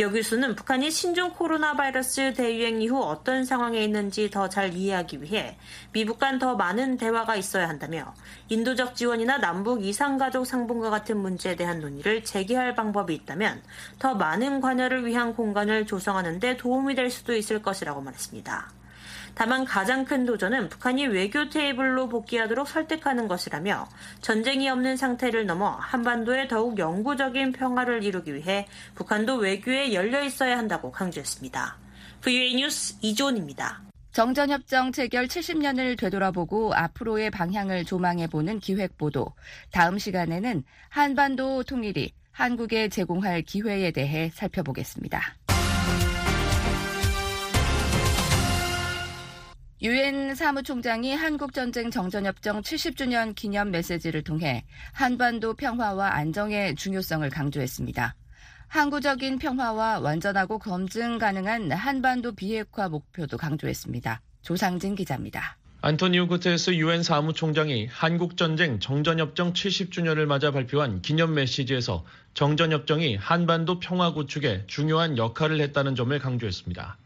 Speaker 19: 여 교수는 북한이 신종 코로나 바이러스 대유행 이후 어떤 상황에 있는지 더 잘 이해하기 위해 미국 간더 많은 대화가 있어야 한다며 인도적 지원이나 남북 이상가족 상봉과 같은 문제에 대한 논의를 재개할 방법이 있다면 더 많은 관여를 위한 공간을 조성하는 데 도움이 될 수도 있을 것이라고 말했습니다. 다만 가장 큰 도전은 북한이 외교 테이블로 복귀하도록 설득하는 것이라며 전쟁이 없는 상태를 넘어 한반도에 더욱 영구적인 평화를 이루기 위해 북한도 외교에 열려 있어야 한다고 강조했습니다. VA 뉴스 이존입니다.
Speaker 3: 정전협정 체결 70년을 되돌아보고 앞으로의 방향을 조망해보는 기획보도. 다음 시간에는 한반도 통일이 한국에 제공할 기회에 대해 살펴보겠습니다. 유엔 사무총장이 한국전쟁 정전협정 70주년 기념 메시지를 통해 한반도 평화와 안정의 중요성을 강조했습니다. 항구적인 평화와 완전하고 검증 가능한 한반도 비핵화 목표도 강조했습니다. 조상진 기자입니다.
Speaker 9: 안토니오 구테스 유엔 사무총장이 한국전쟁 정전협정 70주년을 맞아 발표한 기념 메시지에서 정전협정이 한반도 평화 구축에 중요한 역할을 했다는 점을 강조했습니다.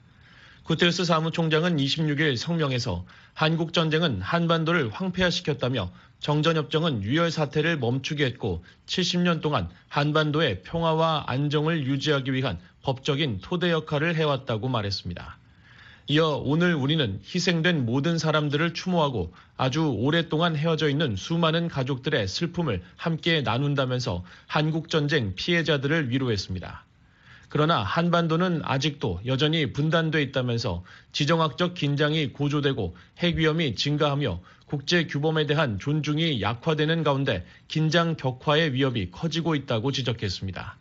Speaker 9: 구테스 사무총장은 26일 성명에서 한국 전쟁은 한반도를 황폐화시켰다며 정전협정은 유혈 사태를 멈추게 했고 70년 동안 한반도의 평화와 안정을 유지하기 위한 법적인 토대 역할을 해왔다고 말했습니다. 이어 오늘 우리는 희생된 모든 사람들을 추모하고 아주 오랫동안 헤어져 있는 수많은 가족들의 슬픔을 함께 나눈다면서 한국전쟁 피해자들을 위로했습니다. 그러나 한반도는 아직도 여전히 분단돼 있다면서 지정학적 긴장이 고조되고 핵 위험이 증가하며 국제 규범에 대한 존중이 약화되는 가운데 긴장 격화의 위협이 커지고 있다고 지적했습니다.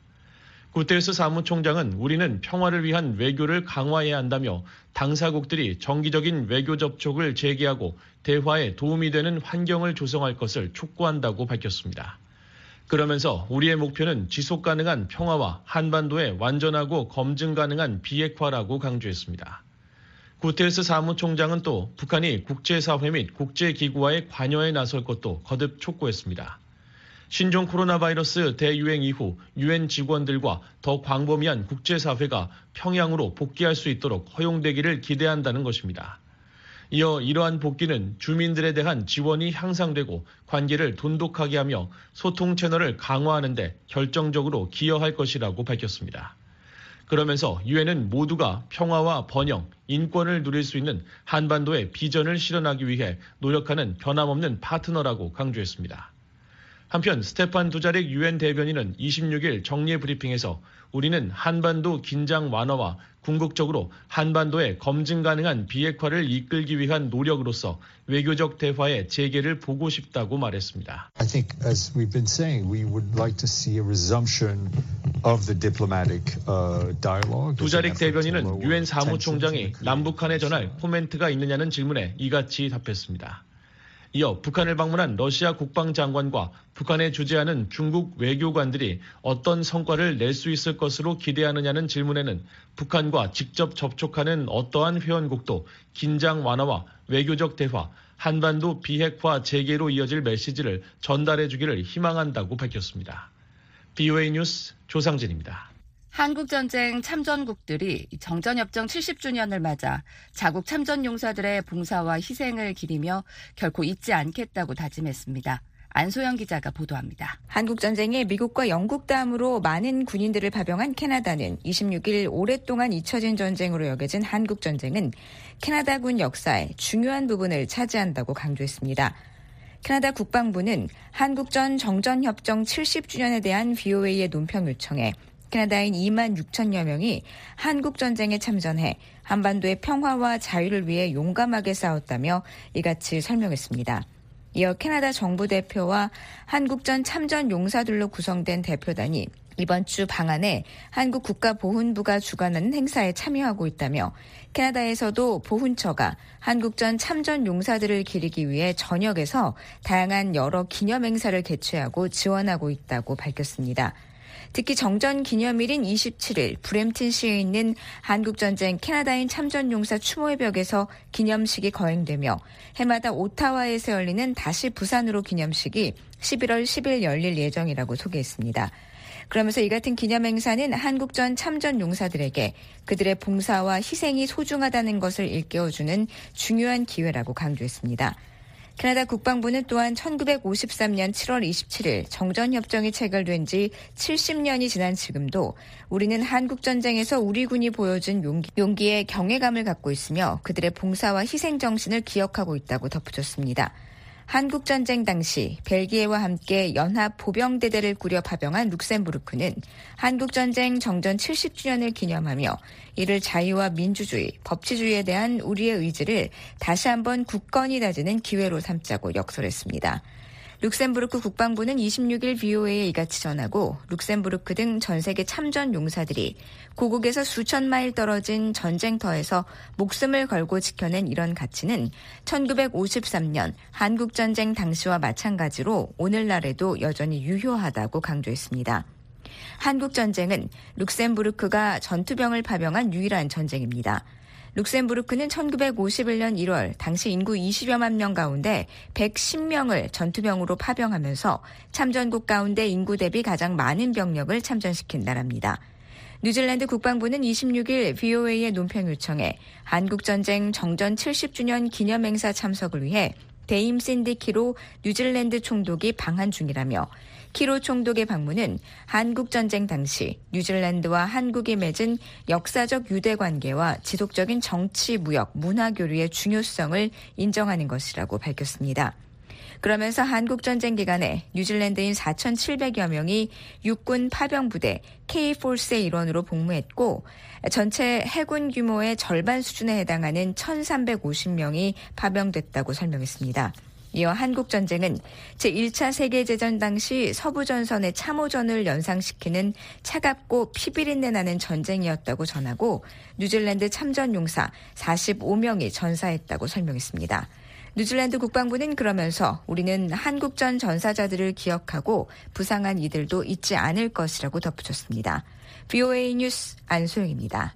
Speaker 9: 구테스 사무총장은 우리는 평화를 위한 외교를 강화해야 한다며 당사국들이 정기적인 외교 접촉을 재개하고 대화에 도움이 되는 환경을 조성할 것을 촉구한다고 밝혔습니다. 그러면서 우리의 목표는 지속 가능한 평화와 한반도의 완전하고 검증 가능한 비핵화라고 강조했습니다. 구테스 사무총장은 또 북한이 국제사회 및 국제기구와의 관여에 나설 것도 거듭 촉구했습니다. 신종 코로나 바이러스 대유행 이후 유엔 직원들과 더 광범위한 국제사회가 평양으로 복귀할 수 있도록 허용되기를 기대한다는 것입니다. 이어 이러한 복귀는 주민들에 대한 지원이 향상되고 관계를 돈독하게 하며 소통 채널을 강화하는 데 결정적으로 기여할 것이라고 밝혔습니다. 그러면서 유엔은 모두가 평화와 번영, 인권을 누릴 수 있는 한반도의 비전을 실현하기 위해 노력하는 변함없는 파트너라고 강조했습니다. 한편 스테판 두자릭 유엔 대변인은 26일 정례 브리핑에서 우리는 한반도 긴장 완화와 궁극적으로 한반도의 검증 가능한 비핵화를 이끌기 위한 노력으로서 외교적 대화의 재개를 보고 싶다고 말했습니다.
Speaker 25: I think as we've been saying, we would like to see a resumption of the diplomatic uh, dialogue.
Speaker 9: 두자릭 대변인은 유엔 사무총장이 남북한에 전할 코멘트가 있느냐는 질문에 이같이 답했습니다. 이어 북한을 방문한 러시아 국방장관과 북한에 주재하는 중국 외교관들이 어떤 성과를 낼 수 있을 것으로 기대하느냐는 질문에는 북한과 직접 접촉하는 어떠한 회원국도 긴장 완화와 외교적 대화, 한반도 비핵화 재개로 이어질 메시지를 전달해 주기를 희망한다고 밝혔습니다. BOA 뉴스 조상진입니다.
Speaker 3: 한국전쟁 참전국들이 정전협정 70주년을 맞아 자국 참전용사들의 봉사와 희생을 기리며 결코 잊지 않겠다고 다짐했습니다. 안소영 기자가 보도합니다.
Speaker 26: 한국전쟁에 미국과 영국 다음으로 많은 군인들을 파병한 캐나다는 26일 오랫동안 잊혀진 전쟁으로 여겨진 한국전쟁은 캐나다군 역사의 중요한 부분을 차지한다고 강조했습니다. 캐나다 국방부는 한국전 정전협정 70주년에 대한 VOA의 논평 요청에 캐나다인 2만 6천여 명이 한국 전쟁에 참전해 한반도의 평화와 자유를 위해 용감하게 싸웠다며 이같이 설명했습니다. 이어 캐나다 정부 대표와 한국전 참전 용사들로 구성된 대표단이 이번 주 방안에 한국 국가보훈부가 주관하는 행사에 참여하고 있다며 캐나다에서도 보훈처가 한국전 참전 용사들을 기리기 위해 전역에서 다양한 여러 기념 행사를 개최하고 지원하고 있다고 밝혔습니다. 특히 정전 기념일인 27일 브램튼시에 있는 한국전쟁 캐나다인 참전용사 추모의 벽에서 기념식이 거행되며 해마다 오타와에서 열리는 다시 부산으로 기념식이 11월 10일 열릴 예정이라고 소개했습니다. 그러면서 이 같은 기념행사는 한국전 참전 용사들에게 그들의 봉사와 희생이 소중하다는 것을 일깨워주는 중요한 기회라고 강조했습니다. 캐나다 국방부는 또한 1953년 7월 27일 정전협정이 체결된 지 70년이 지난 지금도 우리는 한국전쟁에서 우리 군이 보여준 용기, 용기에 경외감을 갖고 있으며 그들의 봉사와 희생정신을 기억하고 있다고 덧붙였습니다. 한국전쟁 당시 벨기에와 함께 연합 보병대대를 꾸려 파병한 룩셈부르크는 한국전쟁 정전 70주년을 기념하며 이를 자유와 민주주의, 법치주의에 대한 우리의 의지를 다시 한번 굳건히 다지는 기회로 삼자고 역설했습니다. 룩셈부르크 국방부는 26일 VOA에 이같이 전하고 룩셈부르크 등 전 세계 참전 용사들이 고국에서 수천 마일 떨어진 전쟁터에서 목숨을 걸고 지켜낸 이런 가치는 1953년 한국전쟁 당시와 마찬가지로 오늘날에도 여전히 유효하다고 강조했습니다. 한국전쟁은 룩셈부르크가 전투병을 파병한 유일한 전쟁입니다. 룩셈부르크는 1951년 1월 당시 인구 20여만 명 가운데 110명을 전투병으로 파병하면서 참전국 가운데 인구 대비 가장 많은 병력을 참전시킨 나라입니다. 뉴질랜드 국방부는 26일 VOA의 논평 요청에 한국전쟁 정전 70주년 기념행사 참석을 위해 데임 샌디 키로 뉴질랜드 총독이 방한 중이라며 키로 총독의 방문은 한국전쟁 당시 뉴질랜드와 한국이 맺은 역사적 유대 관계와 지속적인 정치, 무역, 문화 교류의 중요성을 인정하는 것이라고 밝혔습니다. 그러면서 한국전쟁 기간에 뉴질랜드인 4,700여 명이 육군 파병부대 K-포스의 일원으로 복무했고 전체 해군 규모의 절반 수준에 해당하는 1,350명이 파병됐다고 설명했습니다. 이어 한국전쟁은 제1차 세계대전 당시 서부전선의 참호전을 연상시키는 차갑고 피비린내 나는 전쟁이었다고 전하고 뉴질랜드 참전 용사 45명이 전사했다고 설명했습니다. 뉴질랜드 국방부는 그러면서 우리는 한국전 전사자들을 기억하고 부상한 이들도 잊지 않을 것이라고 덧붙였습니다. VOA 뉴스 안소영입니다.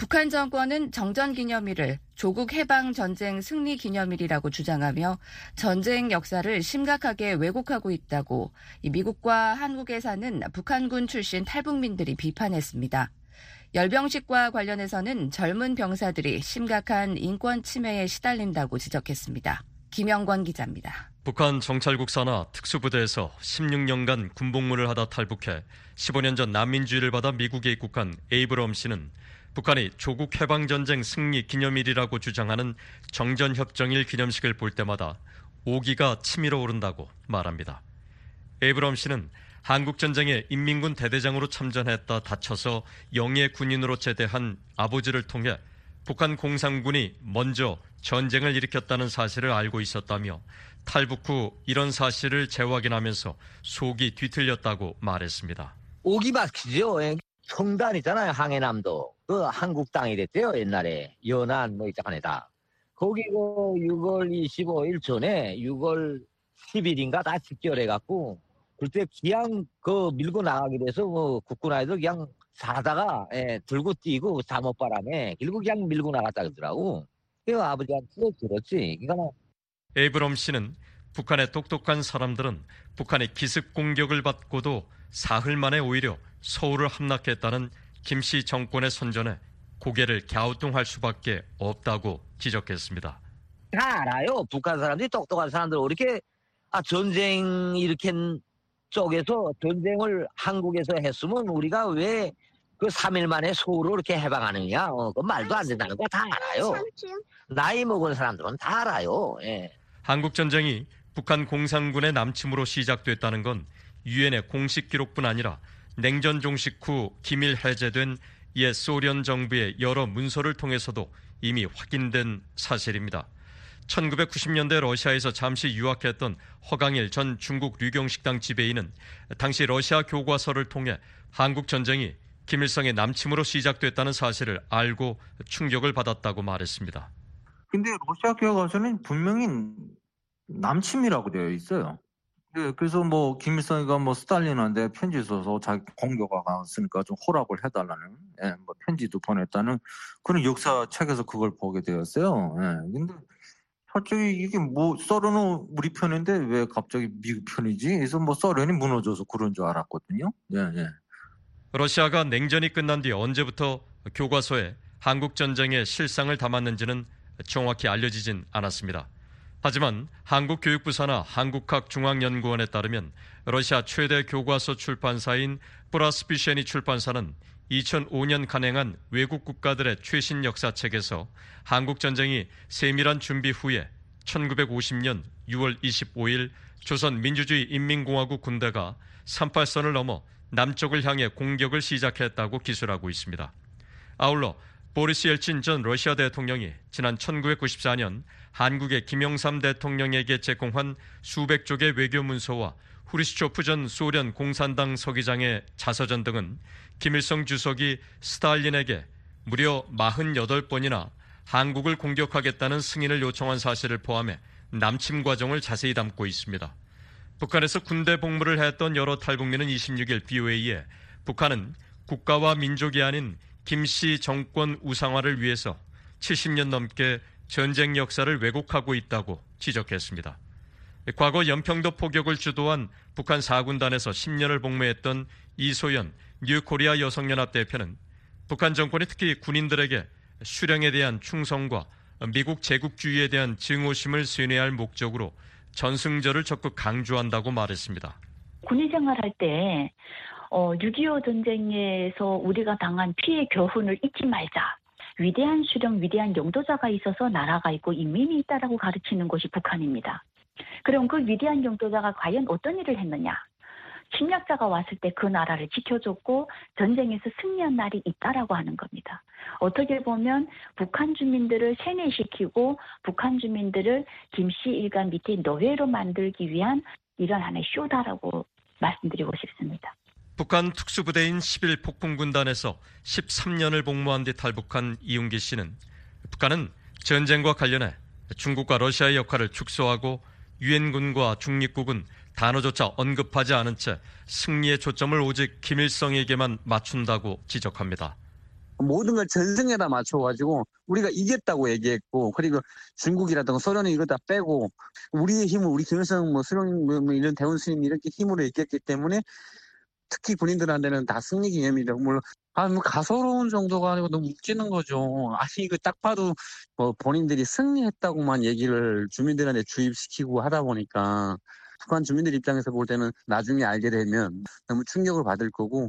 Speaker 3: 북한 정권은 정전 기념일을 조국 해방 전쟁 승리 기념일이라고 주장하며 전쟁 역사를 심각하게 왜곡하고 있다고 미국과 한국에 사는 북한군 출신 탈북민들이 비판했습니다. 열병식과 관련해서는 젊은 병사들이 심각한 인권 침해에 시달린다고 지적했습니다. 김영권 기자입니다.
Speaker 27: 북한 정찰국 산하 특수부대에서 16년간 군복무를 하다 탈북해 15년 전 난민주의를 받아 미국에 입국한 에이브럼 씨는 북한이 조국 해방전쟁 승리 기념일이라고 주장하는 정전협정일 기념식을 볼 때마다 오기가 치밀어 오른다고 말합니다. 에이브럼 씨는 한국전쟁에 인민군 대대장으로 참전했다 다쳐서 영예 군인으로 제대한 아버지를 통해 북한 공산군이 먼저 전쟁을 일으켰다는 사실을 알고 있었다며 탈북 후 이런 사실을 재확인하면서 속이 뒤틀렸다고 말했습니다.
Speaker 28: 오기 막히죠. 성단 있잖아요. 항해남도. 그 한국 땅이 됐대요. 옛날에. 연안 뭐 있잖아요. 거기 그 6월 25일 전에 6월 10일인가 다 집결해갖고 그때 그냥 그 밀고 나가게 돼서 뭐 국군 아이들 그냥 사다가 예, 들고 뛰고 잠옷바람에 결국 그냥 밀고 나갔다 그러더라고. 그 아버지한테 들었지. 그러니까
Speaker 27: 에이브럼 씨는 북한의 똑똑한 사람들은 북한의 기습 공격을 받고도 사흘 만에 오히려 서울을 함락했다는 김씨 정권의 선전에 고개를 갸우뚱할 수밖에 없다고 지적했습니다.
Speaker 28: 다 알아요. 북한 사람들이 똑똑한 사람들 이렇게 아 전쟁 일으킨 쪽에서 전쟁을 한국에서 했으면 우리가 왜 그 3일 만에 서울을 이렇게 해방하느냐. 어, 그 말도 안 된다는 거 다 알아요. 나이 먹은 사람들은 다 알아요. 예.
Speaker 27: 한국 전쟁이 북한 공산군의 남침으로 시작됐다는 건 유엔의 공식 기록뿐 아니라 냉전 종식 후 기밀 해제된 옛 소련 정부의 여러 문서를 통해서도 이미 확인된 사실입니다. 1990년대 러시아에서 잠시 유학했던 허강일 전 중국 류경식당 지배인은 당시 러시아 교과서를 통해 한국 전쟁이 김일성의 남침으로 시작됐다는 사실을 알고 충격을 받았다고 말했습니다.
Speaker 29: 근데 러시아 교과서는 분명히 남침이라고 되어 있어요. 네, 그래서 뭐 김일성이가 뭐 스탈린한테 편지 써서 자기 공교가 갔으니까 좀 허락을 해달라는 예, 뭐 편지도 보냈다는 그런 역사 책에서 그걸 보게 되었어요. 예, 근데 갑자기 이게 뭐 소련은 우리 편인데 왜 갑자기 미국 편이지? 그래서 뭐 소련이 무너져서 그런 줄 알았거든요. 예, 예.
Speaker 27: 러시아가 냉전이 끝난 뒤 언제부터 교과서에 한국 전쟁의 실상을 담았는지는 정확히 알려지진 않았습니다. 하지만 한국교육부사나 한국학중앙연구원에 따르면 러시아 최대 교과서 출판사인 브라스피셰니 출판사는 2005년 간행한 외국 국가들의 최신 역사책에서 한국전쟁이 세밀한 준비 후에 1950년 6월 25일 조선 민주주의 인민공화국 군대가 38선을 넘어 남쪽을 향해 공격을 시작했다고 기술하고 있습니다. 아울러 보리스 옐친 전 러시아 대통령이 지난 1994년 한국의 김영삼 대통령에게 제공한 수백 쪽의 외교 문서와 후리스초프 전 소련 공산당 서기장의 자서전 등은 김일성 주석이 스탈린에게 무려 48번이나 한국을 공격하겠다는 승인을 요청한 사실을 포함해 남침 과정을 자세히 담고 있습니다. 북한에서 군대 복무를 했던 여러 탈북민은 26일 BOA에 북한은 국가와 민족이 아닌 김씨 정권 우상화를 위해서 70년 넘게 전쟁 역사를 왜곡하고 있다고 지적했습니다. 과거 연평도 포격을 주도한 북한 4군단에서 10년을 복무했던 이소연 뉴코리아 여성연합 대표는 북한 정권이 특히 군인들에게 수령에 대한 충성과 미국 제국주의에 대한 증오심을 쇠뇌할 목적으로 전승절을 적극 강조한다고 말했습니다.
Speaker 30: 군의 생활할 때 어, 6.25 전쟁에서 우리가 당한 피해 교훈을 잊지 말자. 위대한 수령, 위대한 용도자가 있어서 나라가 있고 인민이 있다라고 가르치는 것이 북한입니다. 그럼 그 위대한 용도자가 과연 어떤 일을 했느냐? 침략자가 왔을 때 그 나라를 지켜줬고 전쟁에서 승리한 날이 있다라고 하는 겁니다. 어떻게 보면 북한 주민들을 세뇌시키고 북한 주민들을 김씨 일간 밑에 노예로 만들기 위한 이런 하나의 쇼다라고 말씀드리고 싶습니다.
Speaker 27: 북한 특수부대인 11 폭풍군단에서 13년을 복무한 뒤 탈북한 이용기 씨는 북한은 전쟁과 관련해 중국과 러시아의 역할을 축소하고 유엔군과 중립국은 단어조차 언급하지 않은 채 승리의 초점을 오직 김일성에게만 맞춘다고 지적합니다.
Speaker 31: 모든 걸 전승에다 맞춰가지고 우리가 이겼다고 얘기했고 그리고 중국이라든가 소련이 이거 다 빼고 우리의 힘을 우리 김일성 뭐 수령 뭐, 뭐 이런 대원 스님 이렇게 힘으로 이겼기 때문에 특히 군인들한테는 다 승리 기념이죠. 물론 아, 뭐 가소로운 정도가 아니고 너무 웃기는 거죠. 아니 이거 딱 봐도 뭐 본인들이 승리했다고만 얘기를 주민들한테 주입시키고 하다 보니까 북한 주민들 입장에서 볼 때는 나중에 알게 되면 너무 충격을 받을 거고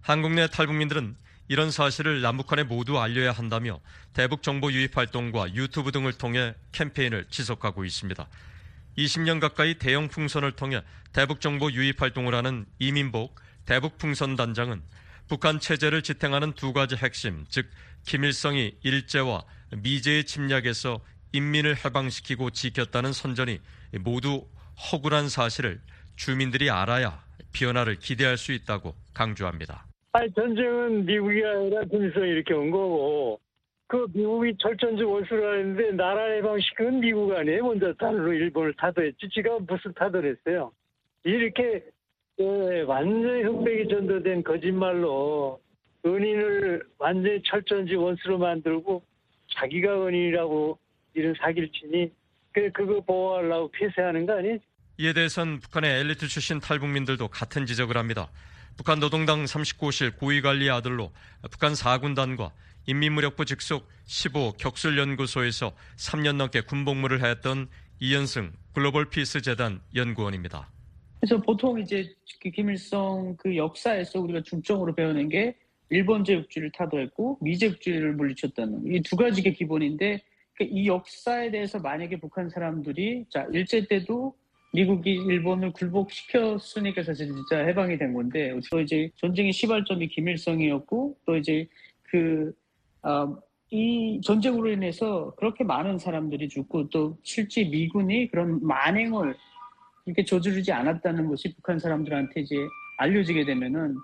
Speaker 27: 한국 내 탈북민들은 이런 사실을 남북한에 모두 알려야 한다며 대북 정보 유입 활동과 유튜브 등을 통해 캠페인을 지속하고 있습니다. 20년 가까이 대형 풍선을 통해 대북 정보 유입 활동을 하는 이민복 대북 풍선 단장은 북한 체제를 지탱하는 두 가지 핵심, 즉 김일성이 일제와 미제의 침략에서 인민을 해방시키고 지켰다는 선전이 모두 허구란 사실을 주민들이 알아야 변화를 기대할 수 있다고 강조합니다.
Speaker 32: 아니, 전쟁은 미국이 아니라 김일성이 이렇게 온 거고, 그 미국이 철전지 원수를 하는데 나라 해방시킨 미국 아니에요? 먼저 달로 일본을 타도했지. 지가 무슨 타도를 했어요. 이렇게 예, 완전히 흑백이 전도된 거짓말로 은인을 완전히 철전지 원수로 만들고 자기가 은인이라고 이런 사기를 치니 그 그거 보호하려고 폐쇄하는 거 아니에요?
Speaker 27: 이에 대해선 북한의 엘리트 출신 탈북민들도 같은 지적을 합니다. 북한 노동당 39실 고위관리 아들로 북한 4군단과 인민무력부 직속 15 격술연구소에서 3년 넘게 군복무를 했던 이현승 글로벌 피스 재단 연구원입니다.
Speaker 33: 그래서 보통 이제 그 김일성 그 역사에서 우리가 중점으로 배우는 게 일본 제국주의를 타도했고 미제국주의를 물리쳤다는 이 두 가지가 기본인데 그이 역사에 대해서 만약에 북한 사람들이 자 일제 때도 미국이 일본을 굴복시켰으니까 사실 진짜 해방이 된 건데 또 이제 전쟁의 시발점이 김일성이었고 또 이제 그 어, 이 전쟁으로 인해서 그렇게 많은 사람들이 죽고 또 실제 미군이 그런 만행을 이렇게 저지르지 않았다는 것이 북한 사람들한테 이제 알려지게 되면은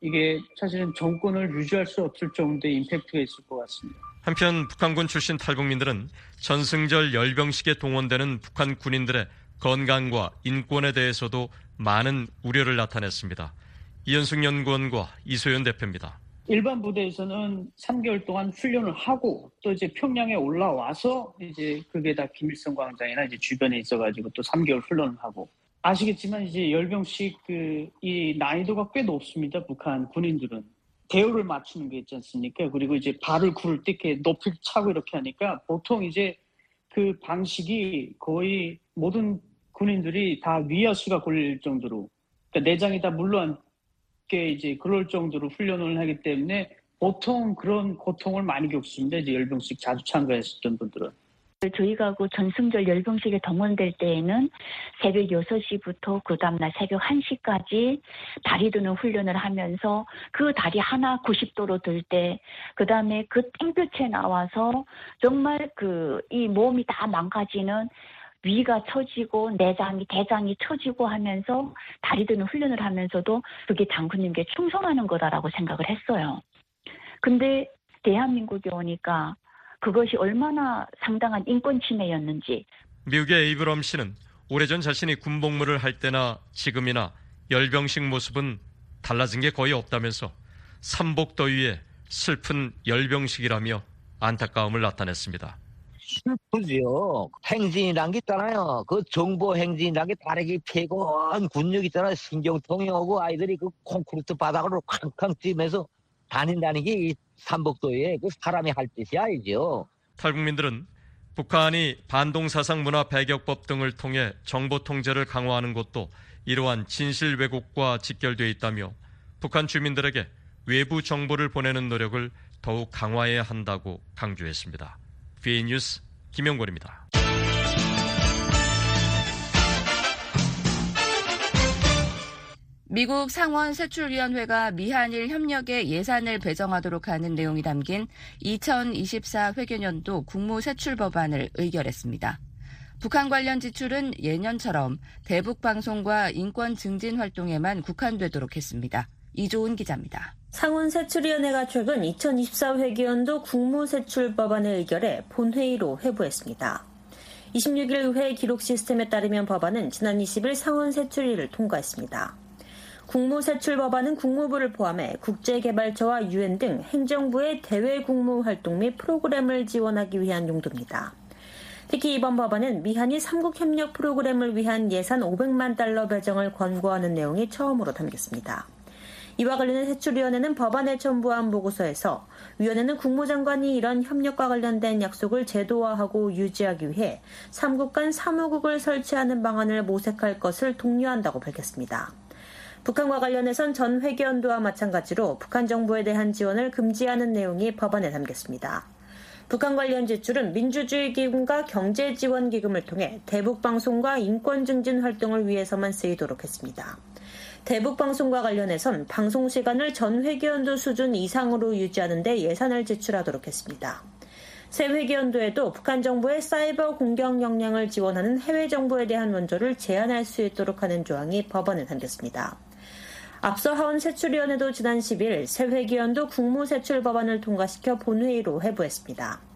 Speaker 33: 이게 사실은 정권을 유지할 수 없을 정도의 임팩트가 있을 것 같습니다.
Speaker 27: 한편 북한군 출신 탈북민들은 전승절 열병식에 동원되는 북한 군인들의 건강과 인권에 대해서도 많은 우려를 나타냈습니다. 이현숙 연구원과 이소연 대표입니다.
Speaker 33: 일반 부대에서는 3개월 동안 훈련을 하고 또 이제 평양에 올라와서 이제 그게 다 김일성 광장이나 이제 주변에 있어가지고 또 3개월 훈련을 하고 아시겠지만 이제 열병식 그 이 난이도가 꽤 높습니다. 북한 군인들은 대우를 맞추는 게 있지 않습니까? 그리고 이제 발을 구를 때 이렇게 높이 차고 이렇게 하니까 보통 이제 그 방식이 거의 모든 군인들이 다 위아수가 걸릴 정도로 그러니까 내장이 다 물러 앉게 이제 그럴 정도로 훈련을 하기 때문에 보통 그런 고통을 많이 겪습니다. 이제 열병식 자주 참가했었던 분들은.
Speaker 30: 저희가 그 전승절 열병식에 동원될 때에는 새벽 6시부터 그 다음날 새벽 1시까지 다리 드는 훈련을 하면서 그 다리 하나 90도로 들 때, 그 다음에 그 땡볕에 나와서 정말 그 이 몸이 다 망가지는 위가 처지고 내장이 대장이 처지고 하면서 다리 드는 훈련을 하면서도 그게 장군님께 충성하는 거다라고 생각을 했어요. 근데 대한민국에 오니까 그것이 얼마나 상당한 인권 침해였는지.
Speaker 27: 미국의 에이브럼 씨는 오래전 자신이 군복무를 할 때나 지금이나 열병식 모습은 달라진 게 거의 없다면서 삼복더위에 슬픈 열병식이라며 안타까움을 나타냈습니다.
Speaker 28: 슬프지요. 행진이란 게 있잖아요. 그 정보 행진이란 게 다리기 피곤 근육 있잖아요. 신경통이 오고 아이들이 그 콘크리트 바닥으로 쾅쾅 뛰면서 다닌다는 게 삼복도에 그 사람이 할 짓이 아니죠.
Speaker 27: 탈북민들은 북한이 반동사상 문화 배격법 등을 통해 정보 통제를 강화하는 것도 이러한 진실 왜곡과 직결되어 있다며 북한 주민들에게 외부 정보를 보내는 노력을 더욱 강화해야 한다고 강조했습니다. VA 뉴스 김영권입니다.
Speaker 3: 미국 상원 세출위원회가 미한일 협력에 예산을 배정하도록 하는 내용이 담긴 2024 회계년도 국무세출 법안을 의결했습니다. 북한 관련 지출은 예년처럼 대북 방송과 인권 증진 활동에만 국한되도록 했습니다. 이조은 기자입니다.
Speaker 19: 상원세출위원회가 최근 2024 회계연도 국무세출 법안을 의결해 본회의로 회부했습니다. 26일 회 기록 시스템에 따르면 법안은 지난 20일 상원세출위를 통과했습니다. 국무세출 법안은 국무부를 포함해 국제개발처와 유엔 등 행정부의 대외 국무 활동 및 프로그램을 지원하기 위한 용도입니다. 특히 이번 법안은 미한이 삼국 협력 프로그램을 위한 예산 500만 달러 배정을 권고하는 내용이 처음으로 담겼습니다. 이와 관련해 세출위원회는 법안에 첨부한 보고서에서 위원회는 국무장관이 이런 협력과 관련된 약속을 제도화하고 유지하기 위해 삼국 간 사무국을 설치하는 방안을 모색할 것을 독려한다고 밝혔습니다. 북한과 관련해선 전 회견도와 마찬가지로 북한 정부에 대한 지원을 금지하는 내용이 법안에 담겼습니다. 북한 관련 지출은 민주주의 기금과 경제 지원 기금을 통해 대북 방송과 인권 증진 활동을 위해서만 쓰이도록 했습니다. 대북 방송과 관련해선 방송 시간을 전 회계연도 수준 이상으로 유지하는 데 예산을 지출하도록 했습니다. 새 회계연도에도 북한 정부의 사이버 공격 역량을 지원하는 해외 정부에 대한 원조를 제한할 수 있도록 하는 조항이 법안에 담겼습니다. 앞서 하원 세출위원회도 지난 10일 새 회기연도 국무세출 법안을 통과시켜 본회의로 회부했습니다.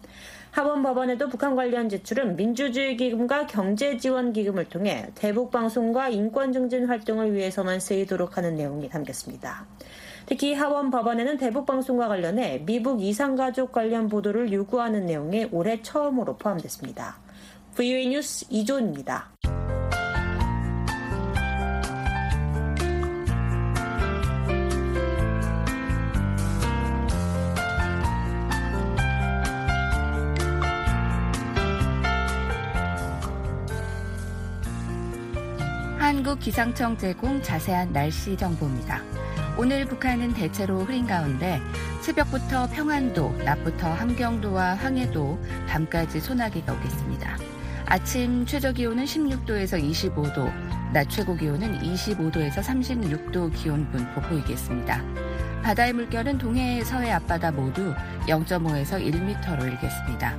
Speaker 19: 하원 법안에도 북한 관련 지출은 민주주의 기금과 경제 지원 기금을 통해 대북 방송과 인권 증진 활동을 위해서만 쓰이도록 하는 내용이 담겼습니다. 특히 하원 법안에는 대북 방송과 관련해 미국 이상가족 관련 보도를 요구하는 내용이 올해 처음으로 포함됐습니다. VOA 뉴스 이조입니다.
Speaker 3: 한국 기상청 제공 자세한 날씨 정보입니다. 오늘 북한은 대체로 흐린 가운데 새벽부터 평안도, 낮부터 함경도와 황해도, 밤까지 소나기가 오겠습니다. 아침 최저 기온은 16도에서 25도, 낮 최고 기온은 25도에서 36도 기온 분포 보이겠습니다. 바다의 물결은 동해 서해 앞바다 모두 0.5에서 1m로 일겠습니다.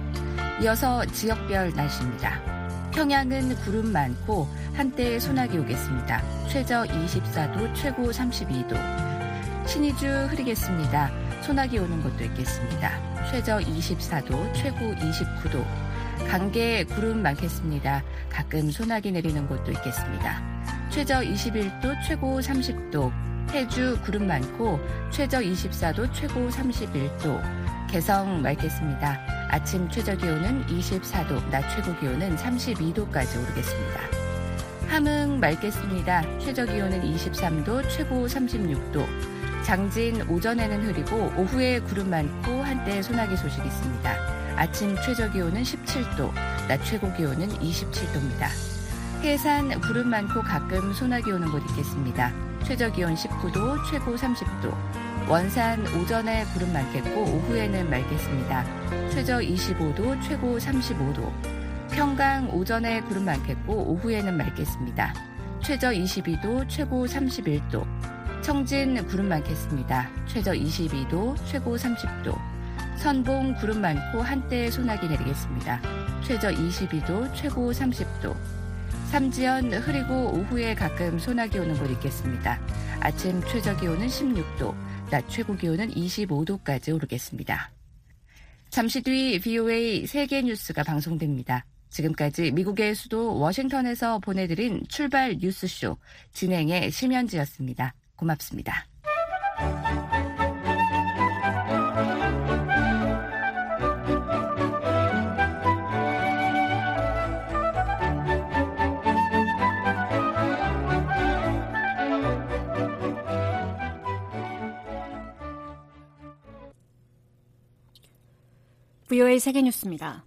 Speaker 3: 이어서 지역별 날씨입니다. 평양은 구름 많고 한때 소나기 오겠습니다. 최저 24도, 최고 32도. 신의주 흐리겠습니다. 소나기 오는 곳도 있겠습니다. 최저 24도, 최고 29도. 강계 구름 많겠습니다. 가끔 소나기 내리는 곳도 있겠습니다. 최저 21도, 최고 30도. 해주 구름 많고 최저 24도, 최고 31도. 개성 맑겠습니다. 아침 최저 기온은 24도, 낮 최고 기온은 32도까지 오르겠습니다. 함흥 맑겠습니다. 최저 기온은 23도, 최고 36도. 장진 오전에는 흐리고 오후에 구름 많고 한때 소나기 소식 있습니다. 아침 최저 기온은 17도, 낮 최고 기온은 27도입니다. 해산 구름 많고 가끔 소나기 오는 곳 있겠습니다. 최저 기온 19도, 최고 30도. 원산 오전에 구름 많겠고 오후에는 맑겠습니다. 최저 25도, 최고 35도. 평강 오전에 구름 많겠고 오후에는 맑겠습니다. 최저 22도, 최고 31도. 청진 구름 많겠습니다. 최저 22도, 최고 30도. 선봉 구름 많고 한때 소나기 내리겠습니다. 최저 22도, 최고 30도. 삼지연 흐리고 오후에 가끔 소나기 오는 곳 있겠습니다. 아침 최저 기온은 16도, 낮 최고 기온은 25도까지 오르겠습니다. 잠시 뒤 VOA 세계 뉴스가 방송됩니다. 지금까지 미국의 수도 워싱턴에서 보내드린 출발 뉴스쇼 진행의 심현지였습니다. 고맙습니다.
Speaker 1: VOA 세계뉴스입니다.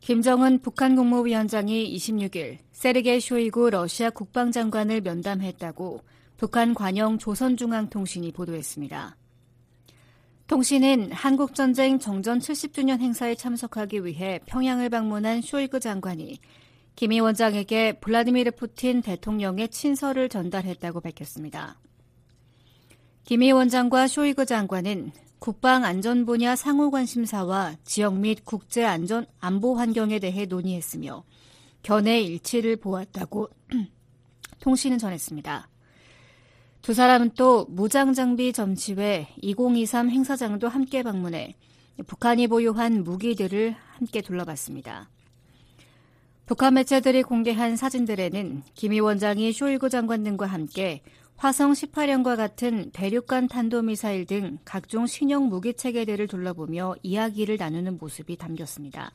Speaker 1: 김정은 북한 국무위원장이 26일 세르게 쇼이구 러시아 국방장관을 면담했다고 북한 관영 조선중앙통신이 보도했습니다. 통신은 한국전쟁 정전 70주년 행사에 참석하기 위해 평양을 방문한 쇼이그 장관이 김 위원장에게 블라디미르 푸틴 대통령의 친서를 전달했다고 밝혔습니다. 김 위원장과 쇼이그 장관은 국방 안전 분야 상호 관심사와 지역 및 국제 안전 안보 환경에 대해 논의했으며 견해 일치를 보았다고 통신은 전했습니다. 두 사람은 또 무장장비 점치회 2023 행사장도 함께 방문해 북한이 보유한 무기들을 함께 둘러봤습니다. 북한 매체들이 공개한 사진들에는 김 위원장이 쇼이구 장관 등과 함께 화성 18형과 같은 대륙간 탄도미사일 등 각종 신형 무기 체계들을 둘러보며 이야기를 나누는 모습이 담겼습니다.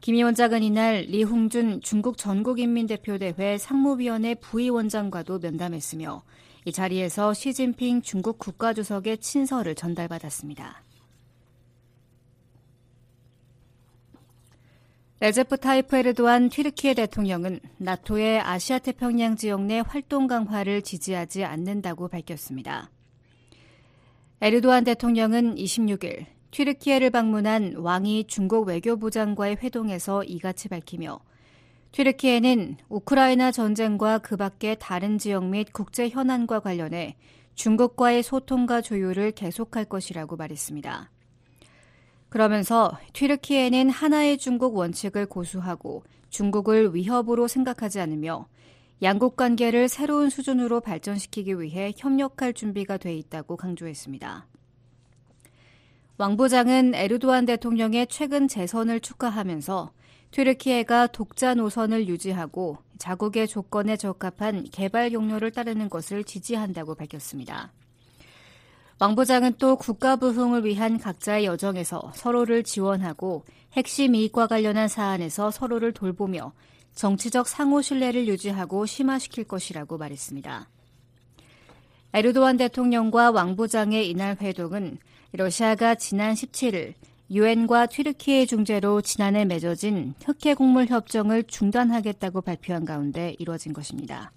Speaker 1: 김 위원장은 이날 리홍중 중국 전국인민대표대회 상무위원회 부위원장과도 면담했으며 이 자리에서 시진핑 중국 국가주석의 친서를 전달받았습니다. 레제프 타이프 에르도안 튀르키예 대통령은 나토의 아시아 태평양 지역 내 활동 강화를 지지하지 않는다고 밝혔습니다. 에르도안 대통령은 26일 튀르키예를 방문한 왕이 중국 외교부 장과의 회동에서 이같이 밝히며 튀르키예는 우크라이나 전쟁과 그 밖의 다른 지역 및 국제 현안과 관련해 중국과의 소통과 조율을 계속할 것이라고 말했습니다. 그러면서 튀르키예는 하나의 중국 원칙을 고수하고 중국을 위협으로 생각하지 않으며 양국 관계를 새로운 수준으로 발전시키기 위해 협력할 준비가 돼 있다고 강조했습니다. 왕 부장은 에르도안 대통령의 최근 재선을 축하하면서 튀르키예가 독자 노선을 유지하고 자국의 조건에 적합한 개발 경로를 따르는 것을 지지한다고 밝혔습니다. 왕 부장은 또 국가 부흥을 위한 각자의 여정에서 서로를 지원하고 핵심 이익과 관련한 사안에서 서로를 돌보며 정치적 상호 신뢰를 유지하고 심화시킬 것이라고 말했습니다. 에르도안 대통령과 왕 부장의 이날 회동은 러시아가 지난 17일 유엔과 튀르키예 중재로 지난해 맺어진 흑해 곡물 협정을 중단하겠다고 발표한 가운데 이뤄진 것입니다.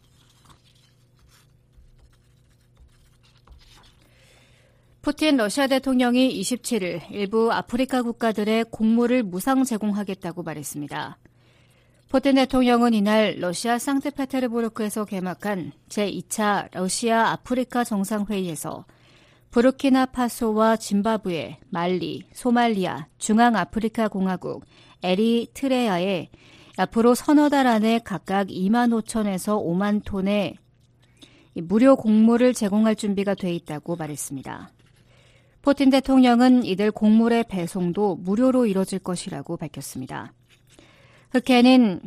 Speaker 1: 푸틴 러시아 대통령이 27일 일부 아프리카 국가들의 곡물을 무상 제공하겠다고 말했습니다. 푸틴 대통령은 이날 러시아 상트페테르부르크에서 개막한 제2차 러시아 아프리카 정상회의에서 부르키나파소와 짐바브웨, 말리, 소말리아, 중앙아프리카 공화국, 에리트레아에 앞으로 서너 달 안에 각각 2만 5천에서 5만 톤의 무료 곡물을 제공할 준비가 돼 있다고 말했습니다. 푸틴 대통령은 이들 곡물의 배송도 무료로 이뤄질 것이라고 밝혔습니다. 흑해는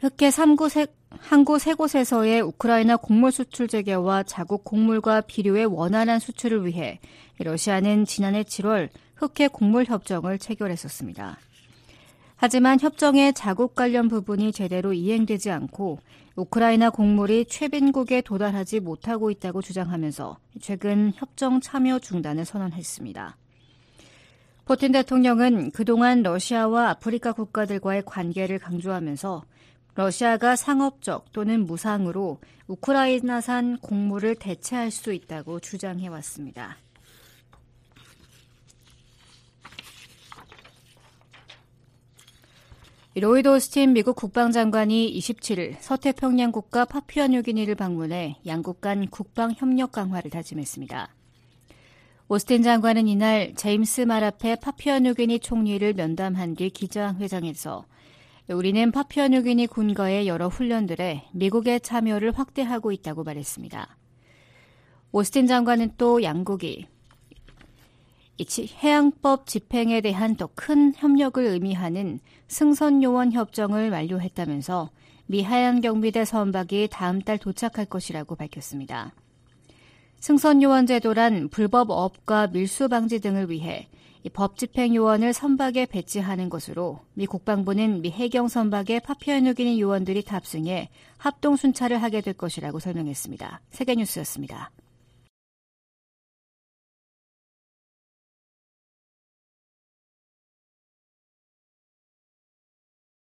Speaker 1: 흑해 3구 세, 항구 세 곳에서의 우크라이나 곡물 수출 재개와 자국 곡물과 비료의 원활한 수출을 위해 러시아는 지난해 7월 흑해 곡물 협정을 체결했었습니다. 하지만 협정의 자국 관련 부분이 제대로 이행되지 않고 우크라이나 곡물이 최빈국에 도달하지 못하고 있다고 주장하면서 최근 협정 참여 중단을 선언했습니다. 푸틴 대통령은 그동안 러시아와 아프리카 국가들과의 관계를 강조하면서 러시아가 상업적 또는 무상으로 우크라이나산 곡물을 대체할 수 있다고 주장해왔습니다. 로이드 오스틴 미국 국방장관이 27일 서태평양 국가 파피아뉴기니를 방문해 양국 간 국방 협력 강화를 다짐했습니다. 오스틴 장관은 이날 제임스 마라페 파피아뉴기니 총리를 면담한 뒤 기자회장에서 우리는 파피아뉴기니 군거의 여러 훈련들에 미국의 참여를 확대하고 있다고 말했습니다. 오스틴 장관은 또 양국이 해양법 집행에 대한 더 큰 협력을 의미하는 승선요원 협정을 완료했다면서 미 하양 경비대 선박이 다음 달 도착할 것이라고 밝혔습니다. 승선요원 제도란 불법 업과 밀수 방지 등을 위해 법 집행 요원을 선박에 배치하는 것으로 미 국방부는 미 해경 선박에 파피아누기니 요원들이 탑승해 합동 순찰을 하게 될 것이라고 설명했습니다. 세계뉴스였습니다.